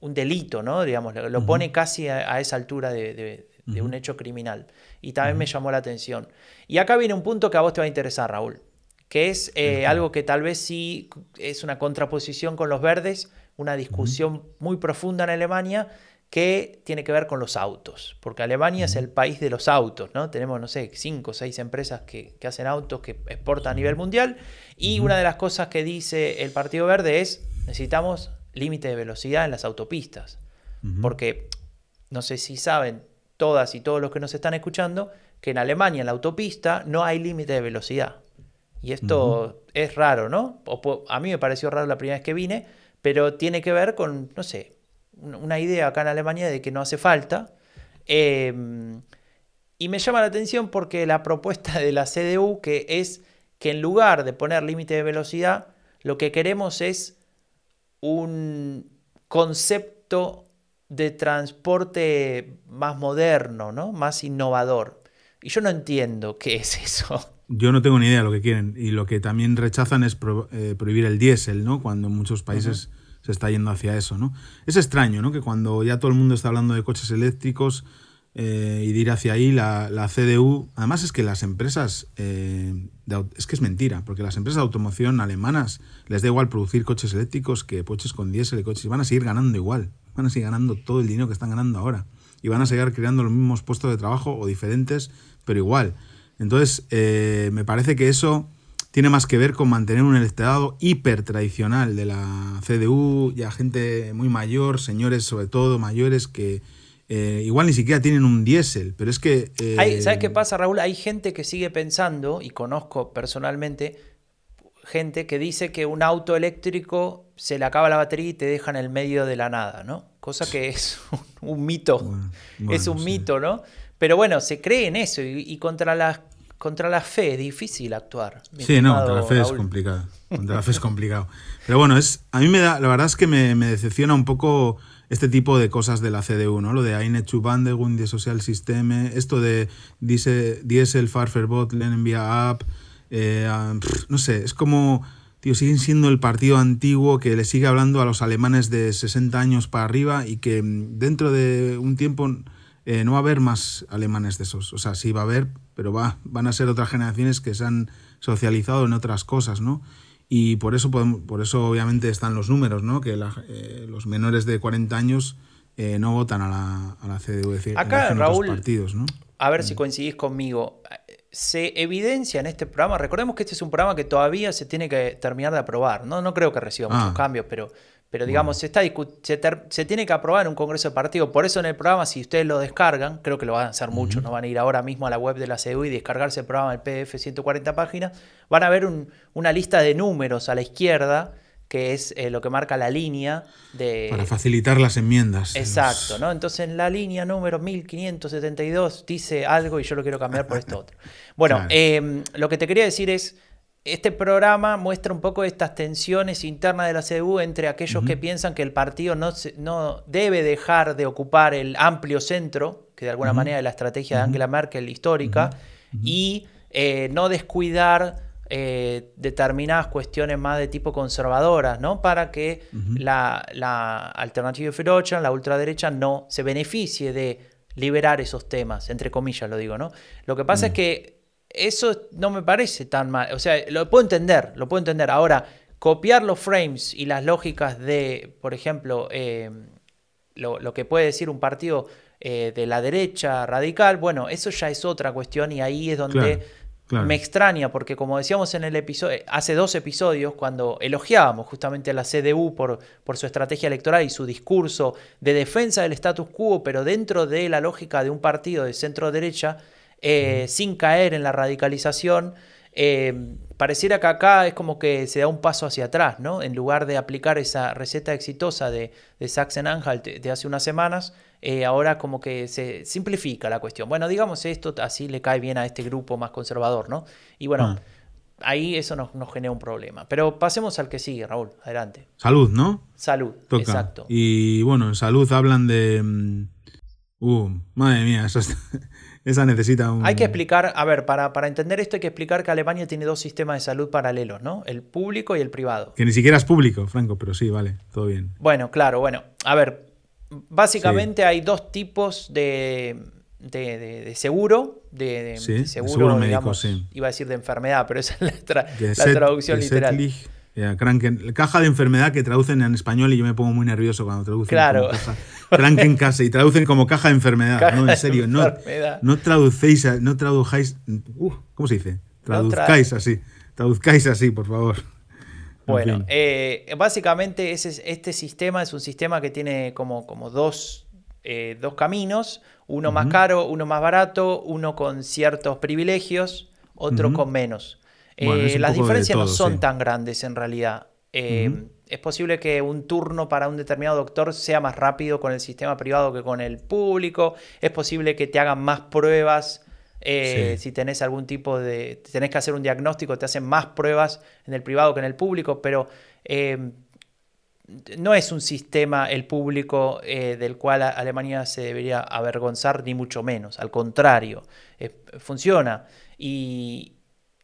un delito, ¿no? Digamos, lo, pone casi a, esa altura de, de un hecho criminal. Y también me llamó la atención. Y acá viene un punto que a vos te va a interesar, Raúl, que es eh, algo que tal vez sí es una contraposición con los verdes, una discusión muy profunda en Alemania que tiene que ver con los autos, porque Alemania es el país de los autos, ¿no? Tenemos, no sé, cinco o seis empresas que, hacen autos, que exportan a nivel mundial, y una de las cosas que dice el Partido Verde es, necesitamos límite de velocidad en las autopistas, porque, no sé si saben, todas y todos los que nos están escuchando, que en Alemania, en la autopista, no hay límite de velocidad. Y esto es raro, ¿no? a mí me pareció raro la primera vez que vine, pero tiene que ver con, no sé, una idea acá en Alemania de que no hace falta. Em, y me llama la atención porque la propuesta de la CDU, que es que en lugar de poner límite de velocidad, lo que queremos es un concepto de transporte más moderno, ¿no? Más innovador. Y yo no entiendo qué es eso. Yo no tengo ni idea de lo que quieren. Y lo que también rechazan es eh, prohibir el diésel, ¿no? Cuando en muchos países se está yendo hacia eso, ¿no? Es extraño, ¿no? Que cuando ya todo el mundo está hablando de coches eléctricos eh, y de ir hacia ahí, la, la, CDU... Además es que las empresas... Eh, es que es mentira, porque las empresas de automoción alemanas les da igual producir coches eléctricos que coches con diésel y coches... Y van a seguir ganando igual van a seguir ganando todo el dinero que están ganando ahora. Y van a seguir creando los mismos puestos de trabajo o diferentes, pero igual. Entonces, eh, me parece que eso tiene más que ver con mantener un electorado hiper tradicional de la CDU, ya gente muy mayor, señores sobre todo mayores que eh, igual ni siquiera tienen un diésel, pero es que... Eh, ¿Sabes qué pasa, Raúl? Hay gente que sigue pensando, y conozco personalmente, gente que dice que un auto eléctrico se le acaba la batería y te deja en el medio de la nada, ¿no? Cosa que es un, mito, es un mito, ¿no? Pero bueno, se cree en eso y, contra, la, contra la fe es difícil actuar. Sí, no, contra la fe es complicado. Contra la fe es complicado. Pero bueno, es, a mí me da, la verdad es que me, decepciona un poco este tipo de cosas de la CDU, ¿no? Lo de Eine zu de Social System, esto de Diesel Farferbot, Envia App, eh, ah, no sé, es como, tío, siguen siendo el partido antiguo que le sigue hablando a los alemanes de 60 años para arriba y que mm, dentro de un tiempo eh, no va a haber más alemanes de esos. O sea, sí va a haber, pero va, van a ser otras generaciones que se han socializado en otras cosas, ¿no? Y por eso, por eso obviamente están los números, ¿no? Que eh, los menores de 40 años no votan a la, a la CDU. Decir, Acá, Raúl, partidos, ¿no? a ver si coincidís conmigo se evidencia en este programa, recordemos que este es un programa que todavía se tiene que terminar de aprobar, no, no creo que reciba muchos ah. cambios, pero, pero digamos, se, está se, tiene que aprobar en un Congreso de Partido, por eso en el programa, si ustedes lo descargan, creo que lo van a hacer mucho, no van a ir ahora mismo a la web de la CDU y descargarse el programa del PDF 140 páginas, van a ver una lista de números a la izquierda, que es eh, lo que marca la línea de... Para facilitar las enmiendas. Exacto, ¿no? Entonces en la línea número 1572 dice algo y yo lo quiero cambiar por esto otro. Bueno, em, lo que te quería decir es, este programa muestra un poco estas tensiones internas de la CDU entre aquellos que piensan que el partido no, no debe dejar de ocupar el amplio centro, que de alguna manera es la estrategia de Angela Merkel histórica, y eh, no descuidar eh, determinadas cuestiones más de tipo conservadoras, ¿no? Para que la, la, alternativa de la ultraderecha, no se beneficie de liberar esos temas, entre comillas lo digo, ¿no? Lo que pasa es mm. que eso no me parece tan mal, o sea, lo puedo entender, lo puedo entender. Ahora, copiar los frames y las lógicas de, por ejemplo, eh, lo, que puede decir un partido eh, de la derecha radical, bueno, eso ya es otra cuestión y ahí es donde me extraña, porque como decíamos en el episodio, hace dos episodios, cuando elogiábamos justamente a la CDU por, por su estrategia electoral y su discurso de defensa del status quo, pero dentro de la lógica de un partido de centro derecha, eh, sin caer en la radicalización, eh, pareciera que acá es como que se da un paso hacia atrás, ¿no? En lugar de aplicar esa receta exitosa de, de Sachsen-Anhalt de hace unas semanas, eh, ahora como que se simplifica la cuestión. Bueno, digamos esto, así le cae bien a este grupo más conservador, ¿no? Y bueno, ah. ahí eso nos, genera un problema. Pero pasemos al que sigue, Raúl, adelante. Salud, ¿no? Salud, exacto. Y bueno, en salud hablan de... Mm, uh, madre mía, esa necesita un... Hay que explicar, a ver, para, para entender esto hay que explicar que Alemania tiene dos sistemas de salud paralelos, ¿no? El público y el privado. Que ni siquiera es público, Franco, pero sí, vale, todo bien. Bueno, claro, bueno. A ver, Básicamente hay dos tipos de, de, seguro, de, seguro, digamos, iba a decir de enfermedad, pero esa es la, traducción literal. Caja de enfermedad que traducen en español y yo me pongo muy nervioso cuando traducen. Claro. casa y traducen como caja de enfermedad. no, en serio, no, no traducéis, no tradujáis. Uh, ¿Cómo se dice? Traduzcáis así. Traduzcáis así, por favor. Bueno, eh, básicamente este sistema es un sistema que tiene como, como dos, eh, dos caminos, uno más caro, uno más barato, uno con ciertos privilegios, otro con menos. Eh, las diferencias no son tan grandes en realidad. Es posible que un turno para un determinado doctor sea más rápido con el sistema privado que con el público. Es posible que te hagan más pruebas eh, si tenés algún tipo de. tenés que hacer un diagnóstico, te hacen más pruebas en el privado que en el público, pero eh, no es un sistema el público eh, del cual Alemania se debería avergonzar, ni mucho menos. Al contrario, funciona. Y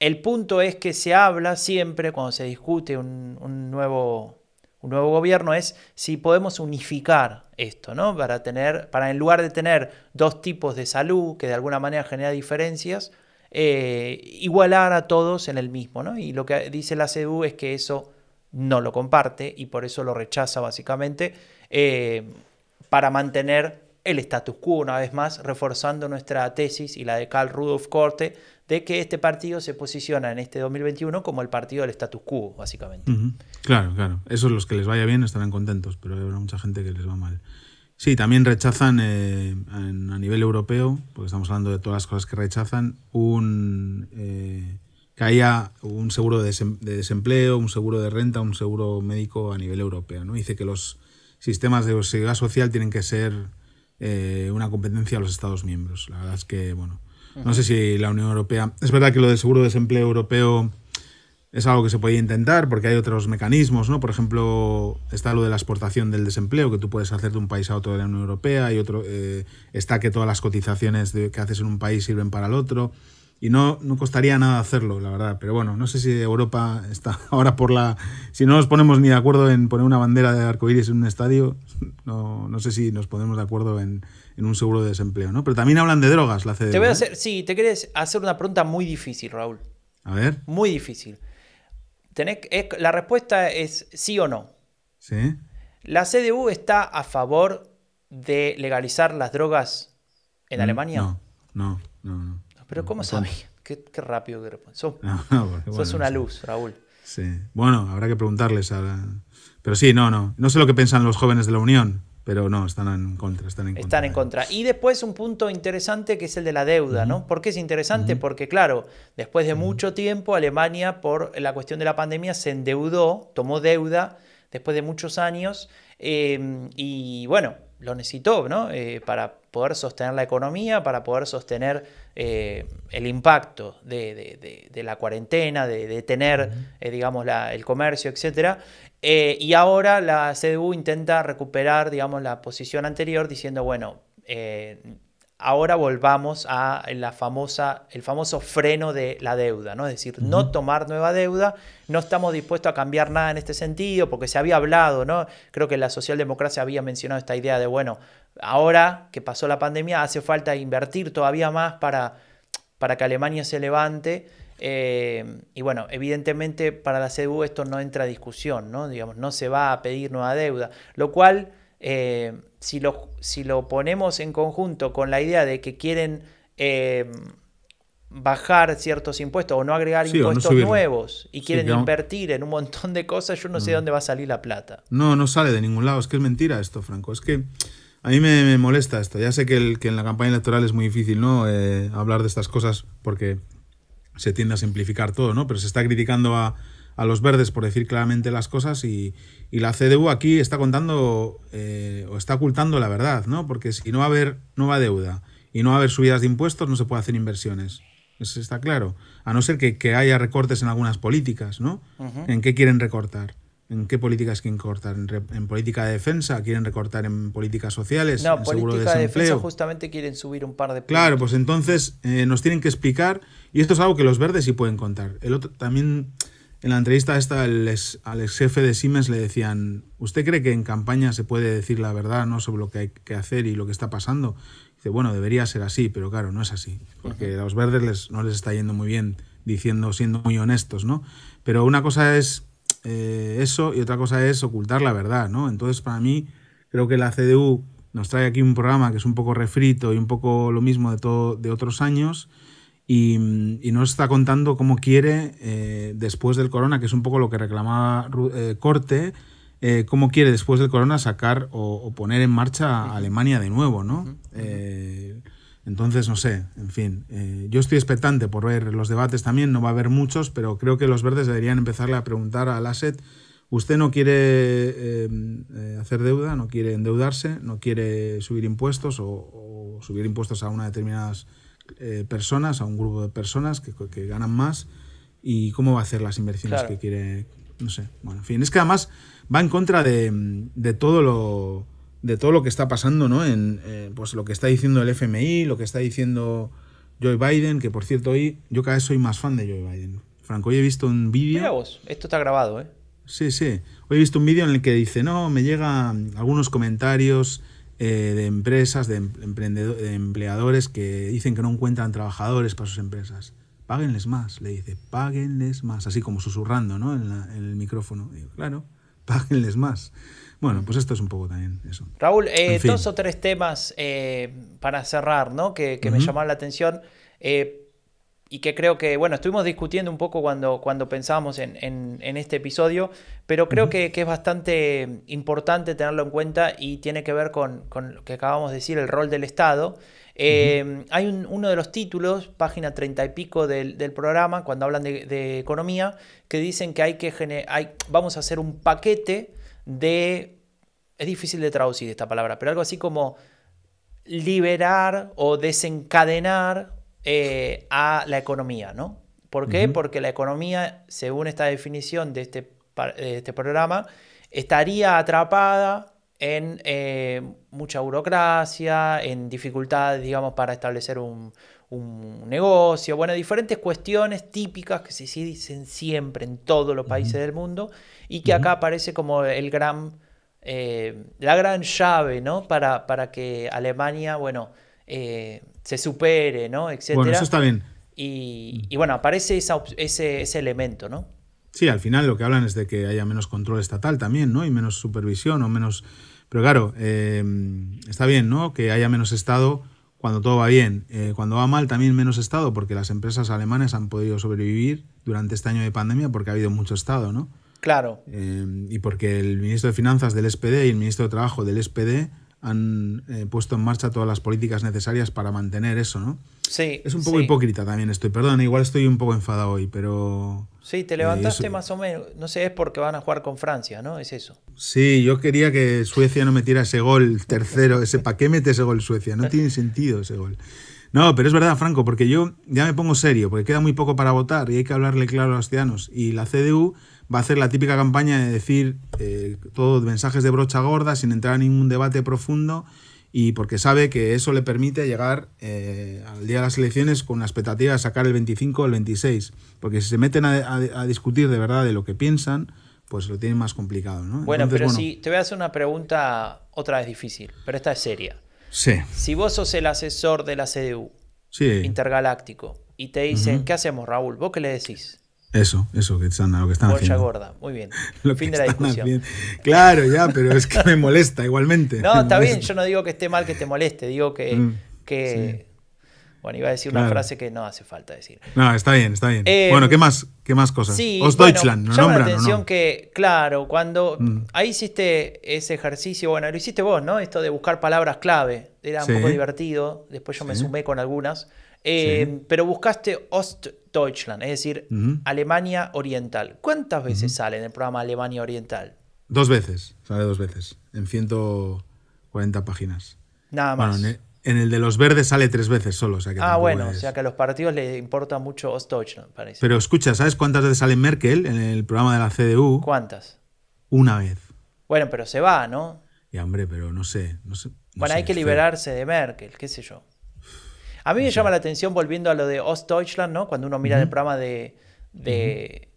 el punto es que se habla siempre cuando se discute un nuevo un nuevo gobierno es si podemos unificar esto, ¿no? Para tener, para en lugar de tener dos tipos de salud que de alguna manera genera diferencias, eh, igualar a todos en el mismo, ¿no? Y lo que dice la CDU es que eso no lo comparte y por eso lo rechaza básicamente eh, para mantener el status quo, una vez más, reforzando nuestra tesis y la de Karl Rudolf Korte de que este partido se posiciona en este 2021 como el partido del status quo, básicamente. Claro, claro. Esos los que les vaya bien estarán contentos, pero hay mucha gente que les va mal. Sí, también rechazan eh, a nivel europeo, porque estamos hablando de todas las cosas que rechazan, un, eh, que haya un seguro de desempleo, un seguro de renta, un seguro médico a nivel europeo. ¿no? Dice que los sistemas de seguridad social tienen que ser eh, una competencia de los Estados miembros. La verdad es que, bueno, no sé si la Unión Europea. Es verdad que lo del seguro de desempleo europeo es algo que se podía intentar porque hay otros mecanismos, ¿no? Por ejemplo, está lo de la exportación del desempleo que tú puedes hacer de un país a otro de la Unión Europea y otro eh, está que todas las cotizaciones que haces en un país sirven para el otro y no, no costaría nada hacerlo, la verdad. Pero bueno, no sé si Europa está ahora por la... Si no nos ponemos ni de acuerdo en poner una bandera de arcoíris en un estadio, no, no sé si nos ponemos de acuerdo en, en, un seguro de desempleo, ¿no? Pero también hablan de drogas, la CDU. Te voy a hacer, sí, te quieres hacer una pregunta muy difícil, Raúl. A ver. Muy difícil. Tenés, la respuesta es sí o no. Sí. ¿La CDU está a favor de legalizar las drogas en mm, Alemania? No, no, no. no. Pero ¿cómo sabes? Qué, rápido que respondes. Sos, una luz, Raúl. Sí. Bueno, habrá que preguntarles a Pero sí, no, no. No sé lo que piensan los jóvenes de la Unión, pero no, están en contra. Están en, están en contra. Y después un punto interesante que es el de la deuda, ¿no? ¿Por qué es interesante? Porque, claro, después de mucho tiempo, Alemania, por la cuestión de la pandemia, se endeudó, tomó deuda después de muchos años. Eh, y bueno, lo necesitó, ¿no? Eh, para poder sostener la economía, para poder sostener eh, el impacto de, la cuarentena, de, tener, eh, digamos, el comercio, etc. y ahora la CDU intenta recuperar, digamos, la posición anterior diciendo, bueno, ahora volvamos a la famosa, el famoso freno de la deuda, ¿no? Es decir, no tomar nueva deuda, no estamos dispuestos a cambiar nada en este sentido, porque se había hablado, ¿no? Creo que la socialdemocracia había mencionado esta idea de, bueno, ahora que pasó la pandemia hace falta invertir todavía más para, para que Alemania se levante. Eh, y bueno, evidentemente para la CDU esto no entra a discusión, ¿no? Digamos, no se va a pedir nueva deuda, lo cual eh, si, lo, si lo ponemos en conjunto con la idea de que quieren eh, bajar ciertos impuestos o no agregar impuestos nuevos y quieren invertir en un montón de cosas, yo no sé mm. dónde va a salir la plata. No, no sale de ningún lado. Es que es mentira esto, Franco. Es que a mí me, molesta esto. Ya sé que, el, que, en la campaña electoral es muy difícil ¿no? Eh, hablar de estas cosas porque se tiende a simplificar todo, ¿no? Pero se está criticando a, a los verdes por decir claramente las cosas y, y la CDU aquí está contando eh, o está ocultando la verdad, ¿no? Porque si no va a haber nueva deuda y no va a haber subidas de impuestos, no se puede hacer inversiones. Eso está claro. A no ser que, que haya recortes en algunas políticas, ¿no? ¿En qué quieren recortar? ¿En qué políticas quieren recortar? ¿En, política de defensa? ¿Quieren recortar en políticas sociales? No, en política de, defensa justamente quieren subir un par de puntos. Claro, pues entonces eh, nos tienen que explicar, y esto es algo que los verdes sí pueden contar. El otro también en la entrevista esta al ex, jefe de Siemens le decían, ¿usted cree que en campaña se puede decir la verdad ¿no? sobre lo que hay que hacer y lo que está pasando? Dice, bueno, debería ser así, pero claro, no es así, porque a los verdes les, no les está yendo muy bien diciendo, siendo muy honestos, ¿no? Pero una cosa es eh, eso y otra cosa es ocultar la verdad, ¿no? Entonces, para mí, creo que la CDU nos trae aquí un programa que es un poco refrito y un poco lo mismo de, todo, de otros años, y, nos está contando cómo quiere, eh, después del corona, que es un poco lo que reclamaba eh, Corte, eh, cómo quiere después del corona sacar o, poner en marcha a Alemania de nuevo, ¿no? entonces, no sé, en fin, yo estoy expectante por ver los debates también, no va a haber muchos, pero creo que los verdes deberían empezarle a preguntar a Lasset, usted no quiere hacer deuda, no quiere endeudarse, no quiere subir impuestos o, o subir impuestos a una determinadas eh, personas, a un grupo de personas que, que, ganan más y cómo va a hacer las inversiones que quiere, no sé. Bueno, en fin, es que además va en contra de, de todo lo de todo lo que está pasando, ¿no? En eh, pues lo que está diciendo el FMI, lo que está diciendo Joe Biden, que por cierto hoy yo cada vez soy más fan de Joe Biden. Franco, hoy he visto un vídeo. Mira vos, esto está grabado, ¿eh? Sí, sí. Hoy he visto un vídeo en el que dice, no, me llegan algunos comentarios eh, de empresas, de, de empleadores que dicen que no encuentran trabajadores para sus empresas. Páguenles más, le dice, páguenles más, así como susurrando ¿no? en, el micrófono. Digo, claro, páguenles más. Bueno, pues esto es un poco también eso. Raúl, eh, dos o tres temas eh, para cerrar, ¿no? Que, me llamaron la atención. Eh, y que creo que, bueno, estuvimos discutiendo un poco cuando, cuando pensábamos en, este episodio, pero creo que, es bastante importante tenerlo en cuenta y tiene que ver con, lo que acabamos de decir, el rol del Estado. Eh, hay uno de los títulos, página treinta y pico del, programa, cuando hablan de, economía, que dicen que hay que hay, vamos a hacer un paquete de, es difícil de traducir esta palabra, pero algo así como liberar o desencadenar eh, a la economía, ¿no? ¿Por qué? Porque la economía, según esta definición de este, este programa, estaría atrapada en eh, mucha burocracia, en dificultades, digamos, para establecer un, negocio, bueno, diferentes cuestiones típicas que se dicen siempre en todos los países del mundo y que acá aparece como el gran, eh, la gran llave, ¿no? Para, para que Alemania, bueno, se supere, ¿no? Etcétera. Bueno, eso está bien. Y, bueno, aparece ese, ese elemento, ¿no? Sí, al final lo que hablan es de que haya menos control estatal también, ¿no? Y menos supervisión o menos... Pero claro, eh, está bien, ¿no? Que haya menos Estado cuando todo va bien. Eh, cuando va mal también menos Estado, porque las empresas alemanas han podido sobrevivir durante este año de pandemia porque ha habido mucho Estado, ¿no? Claro. Eh, y porque el ministro de Finanzas del SPD y el ministro de Trabajo del SPD han eh, puesto en marcha todas las políticas necesarias para mantener eso, ¿no? Sí. Es un poco hipócrita también estoy, perdón, igual estoy un poco enfadado hoy, pero... Sí, te levantaste eh, más o menos, no sé, es porque van a jugar con Francia, ¿no? Es eso. Sí, yo quería que Suecia no metiera ese gol tercero, ese ¿para qué mete ese gol Suecia? No tiene sentido ese gol. No, pero es verdad, Franco, porque yo ya me pongo serio, porque queda muy poco para votar y hay que hablarle claro a los ciudadanos. Y la CDU va a hacer la típica campaña de decir eh, todos mensajes de brocha gorda sin entrar en ningún debate profundo y porque sabe que eso le permite llegar eh, al día de las elecciones con una expectativa de sacar el 25 o el 26. Porque si se meten a, discutir de verdad de lo que piensan, pues lo tienen más complicado. ¿no? Bueno, pero si te voy a hacer una pregunta otra vez difícil, pero esta es seria. Sí. Si vos sos el asesor de la CDU intergaláctico y te dicen, ¿qué hacemos, Raúl? ¿Vos qué le decís? Eso, eso, que están, lo que están haciendo. gorda, muy bien. Lo fin que de la discusión. haciendo. Claro, ya, pero es que me molesta igualmente. No, está bien, yo no digo que esté mal que te moleste, digo que... Mm, que Bueno, iba a decir una frase que no hace falta decir. No, está bien, está bien. Eh, bueno, ¿qué más, qué más cosas? Sí, Ostdeutschland, bueno, ¿lo llama la atención no? que, claro, cuando Mm. ahí hiciste ese ejercicio, bueno, lo hiciste vos, ¿no? Esto de buscar palabras clave, era Sí. un poco divertido, después yo me sumé con algunas, Eh, pero buscaste Ostdeutschland, es decir. Alemania Oriental. ¿Cuántas veces sale en el programa Alemania Oriental? Dos veces, sale dos veces, en 140 páginas. Nada Bueno, más. en el, en el de los verdes sale tres veces solo. O sea que ah, bueno, o sea que a los partidos les importa mucho Ostdeutschland, parece. Pero escucha, ¿sabes cuántas veces sale Merkel en el programa de la CDU? ¿Cuántas? Una vez. Bueno, pero se va, ¿no? Y hombre, pero no sé. No sé no Bueno, sé, hay que feo. liberarse de Merkel, qué sé yo. A mí me llama la atención, volviendo a lo de Ostdeutschland, ¿no? Cuando uno mira el programa de, de,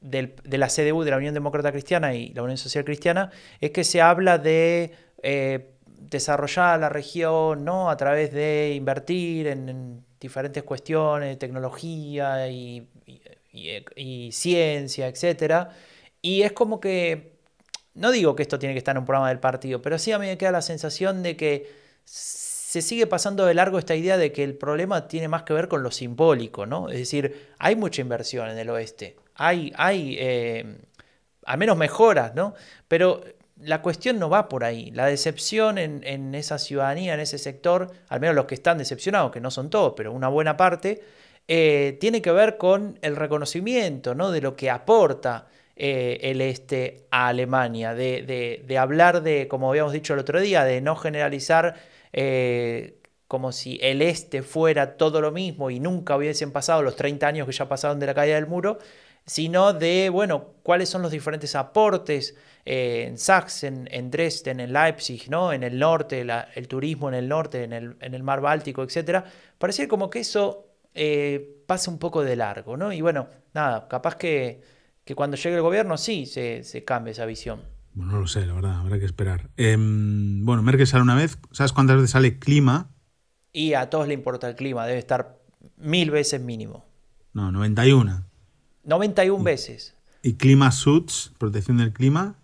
del- de la CDU, de la Unión Demócrata Cristiana y la Unión Social Cristiana, es que se habla de eh, desarrollar la región, ¿no? A través de invertir en, en diferentes cuestiones, tecnología y, y- y- y ciencia, etcétera. Y es como que no digo que esto tiene que estar en un programa del partido, pero sí a mí me queda la sensación de que se sigue pasando de largo esta idea de que el problema tiene más que ver con lo simbólico, ¿no? Es decir, hay mucha inversión en el oeste, hay, hay eh, al menos mejoras, ¿no? Pero la cuestión no va por ahí. La decepción en, en esa ciudadanía, en ese sector, al menos los que están decepcionados, que no son todos, pero una buena parte, eh, tiene que ver con el reconocimiento ¿no? de lo que aporta eh, el este a Alemania, de- de hablar de, como habíamos dicho el otro día, de no generalizar eh, como si el este fuera todo lo mismo y nunca hubiesen pasado los 30 años que ya pasaron de la caída del muro, sino de, bueno, cuáles son los diferentes aportes eh, en Sachsen, en Dresden, en Leipzig, ¿no? en el norte, el turismo en el norte, en el, en el mar Báltico, etc. Parecía como que eso eh, pasa un poco de largo, ¿no? Y bueno, nada, capaz que, que cuando llegue el gobierno sí se, se cambie esa visión. Bueno, no lo sé, la verdad, habrá que esperar. Em, bueno, Merkel sale una vez. ¿Sabes cuántas veces sale clima? Y a todos le importa el clima, debe estar mil veces mínimo. No, 91. 91 veces. ¿Y clima suits, protección del clima?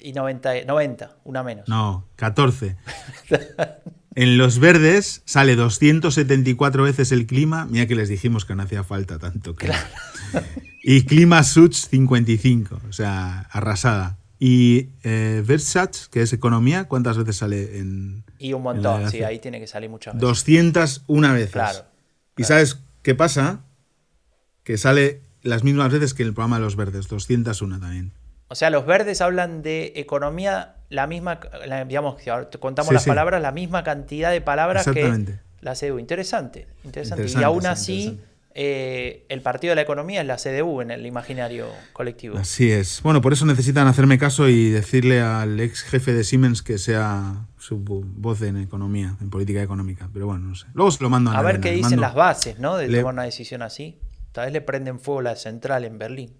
Y 90, 90 una menos. No, 14. En los verdes sale 274 veces el clima. Mira que les dijimos que no hacía falta tanto clima. Y clima suits 55, o sea, arrasada. Y eh, Versace, que es economía, ¿cuántas veces sale en...? Y un montón, sí, ahí tiene que salir muchas veces. 201 veces. Claro, ¿Y claro. sabes qué pasa? Que sale las mismas veces que en el programa de los verdes, 201 también. O sea, los verdes hablan de economía, la misma, la- digamos, si ahora contamos Sí, las sí. palabras, la misma cantidad de palabras que Exactamente. la CDU. Interesante, interesante. y Interesante, aún sí, así, interesante. Eh, el partido de la economía es la CDU en el imaginario colectivo. Así es. Bueno, por eso necesitan hacerme caso y decirle al ex jefe de Siemens que sea su voz en economía, en política económica. Pero bueno, no sé. Luego se lo mando a A ver qué dicen mando las bases, ¿no? De le- tomar una decisión así. Tal vez le prenden fuego la central en Berlín.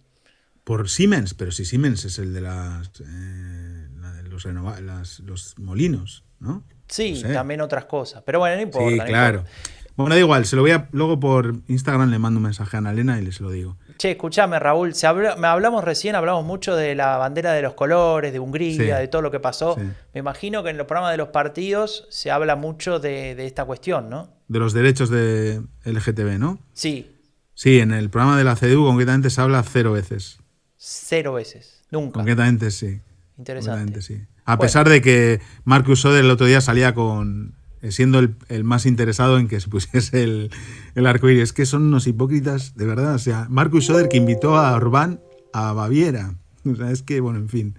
Por Siemens, pero si Siemens es el de las, eh, la de los, renova- las- los molinos, ¿no? Sí, No sé. también otras cosas. Pero bueno, no importa. Sí, no claro. importa. Bueno, da igual, se lo voy a. Luego por Instagram le mando un mensaje a Ana Elena y le se lo digo. Che, escúchame, Raúl, se me hablamos recién, hablamos mucho de la bandera de los colores, de Hungría, Sí. de todo lo que pasó. Sí. Me imagino que en los programas de los partidos se habla mucho de, de esta cuestión, ¿no? De los derechos de LGTB, ¿no? Sí, Sí, en el programa de la CDU concretamente se habla cero veces. cero veces, nunca. Concretamente sí. Interesante. Concretamente, sí. A Bueno. pesar de que Marcus Soder el otro día salía con siendo el, el más interesado en que se pusiese el, el arco iris. Es que son unos hipócritas, de verdad. O sea, Marcus Soder que invitó a Orbán a Baviera. O sea, es que, bueno, en fin.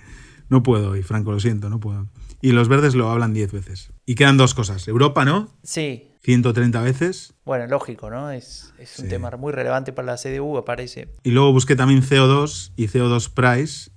No puedo, y Franco, lo siento, no puedo. Y los verdes lo hablan 10 veces. Y quedan dos cosas. Europa, ¿no? Sí, 130 veces. bueno, lógico, ¿no? Es, es un Sí. tema muy relevante para la CDU, me parece. Y luego busqué también CO2 y CO2 Price.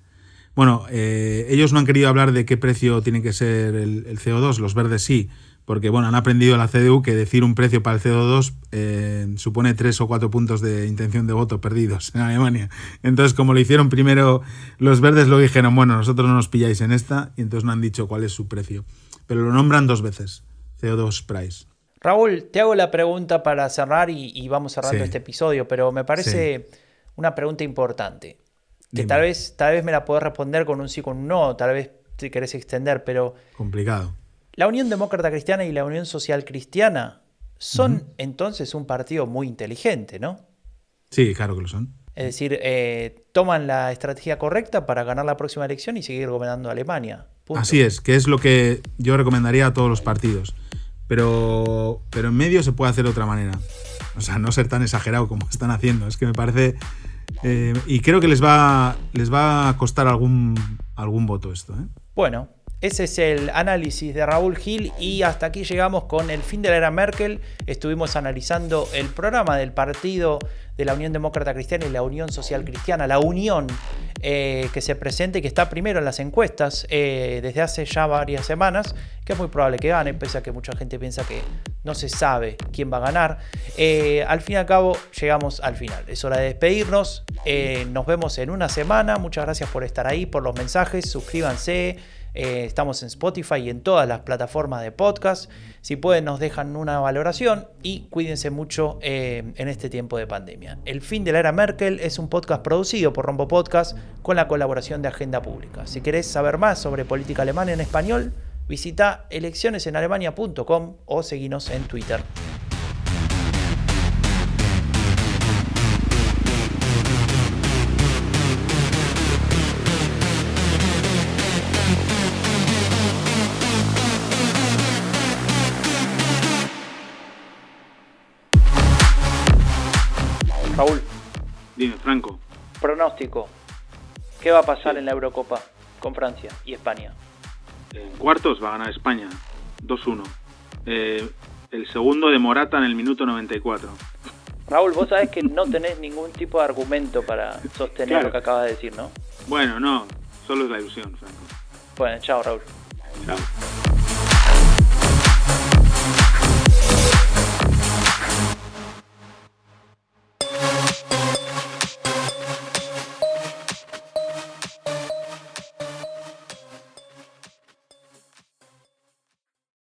Bueno, eh, ellos no han querido hablar de qué precio tiene que ser el, el CO2, los verdes sí, porque bueno, han aprendido en la CDU que decir un precio para el CO2 eh, supone tres o cuatro puntos de intención de voto perdidos en Alemania. Entonces, como lo hicieron primero los verdes, lo dijeron, bueno, nosotros no nos pilláis en esta, y entonces no han dicho cuál es su precio. Pero lo nombran dos veces, CO2 Price. Raúl, te hago la pregunta para cerrar y, y vamos cerrando Sí. este episodio, pero me parece una pregunta importante. Que tal vez, tal vez me la podés responder con un sí, con un no, tal vez te querés extender, pero. Complicado. La Unión Demócrata Cristiana y la Unión Social Cristiana son entonces un partido muy inteligente, ¿no? Sí, claro que lo son. Es decir, eh, toman la estrategia correcta para ganar la próxima elección y seguir gobernando Alemania. Así es, que es lo que yo recomendaría a todos los partidos. Pero, pero en medio se puede hacer de otra manera. O sea, no ser tan exagerado como están haciendo. Es que me parece. Eh, y creo que les va, les va a costar algún, algún voto esto. ¿eh? Bueno, ese es el análisis de Raúl Gil y hasta aquí llegamos con el fin de la era Merkel. Estuvimos analizando el programa del partido de la Unión Demócrata Cristiana y la Unión Social Cristiana, la unión eh, que se presenta y que está primero en las encuestas eh, desde hace ya varias semanas, que es muy probable que gane, pese a que mucha gente piensa que no se sabe quién va a ganar. Eh, al fin y al cabo, llegamos al final. Es hora de despedirnos. nos vemos en una semana. Muchas gracias por estar ahí, por los mensajes. Suscríbanse. Eh, estamos en Spotify y en todas las plataformas de podcast. Si pueden, nos dejan una valoración y cuídense mucho eh, en este tiempo de pandemia. El fin de la era Merkel es un podcast producido por Rombo Podcast con la colaboración de Agenda Pública. Si querés saber más sobre política alemana en español, visita eleccionesenalemania.com o seguinos en Twitter. Dime, Franco. Pronóstico. ¿Qué va a pasar en la Eurocopa con Francia y España? En cuartos va a ganar España. 2-1. Eh, el segundo de Morata en el minuto 94. Raúl, vos sabés que no tenés ningún tipo de argumento para sostener lo que acabas de decir, ¿no? Bueno, no. Solo es la ilusión, Franco. Bueno, chao, Raúl. Chao.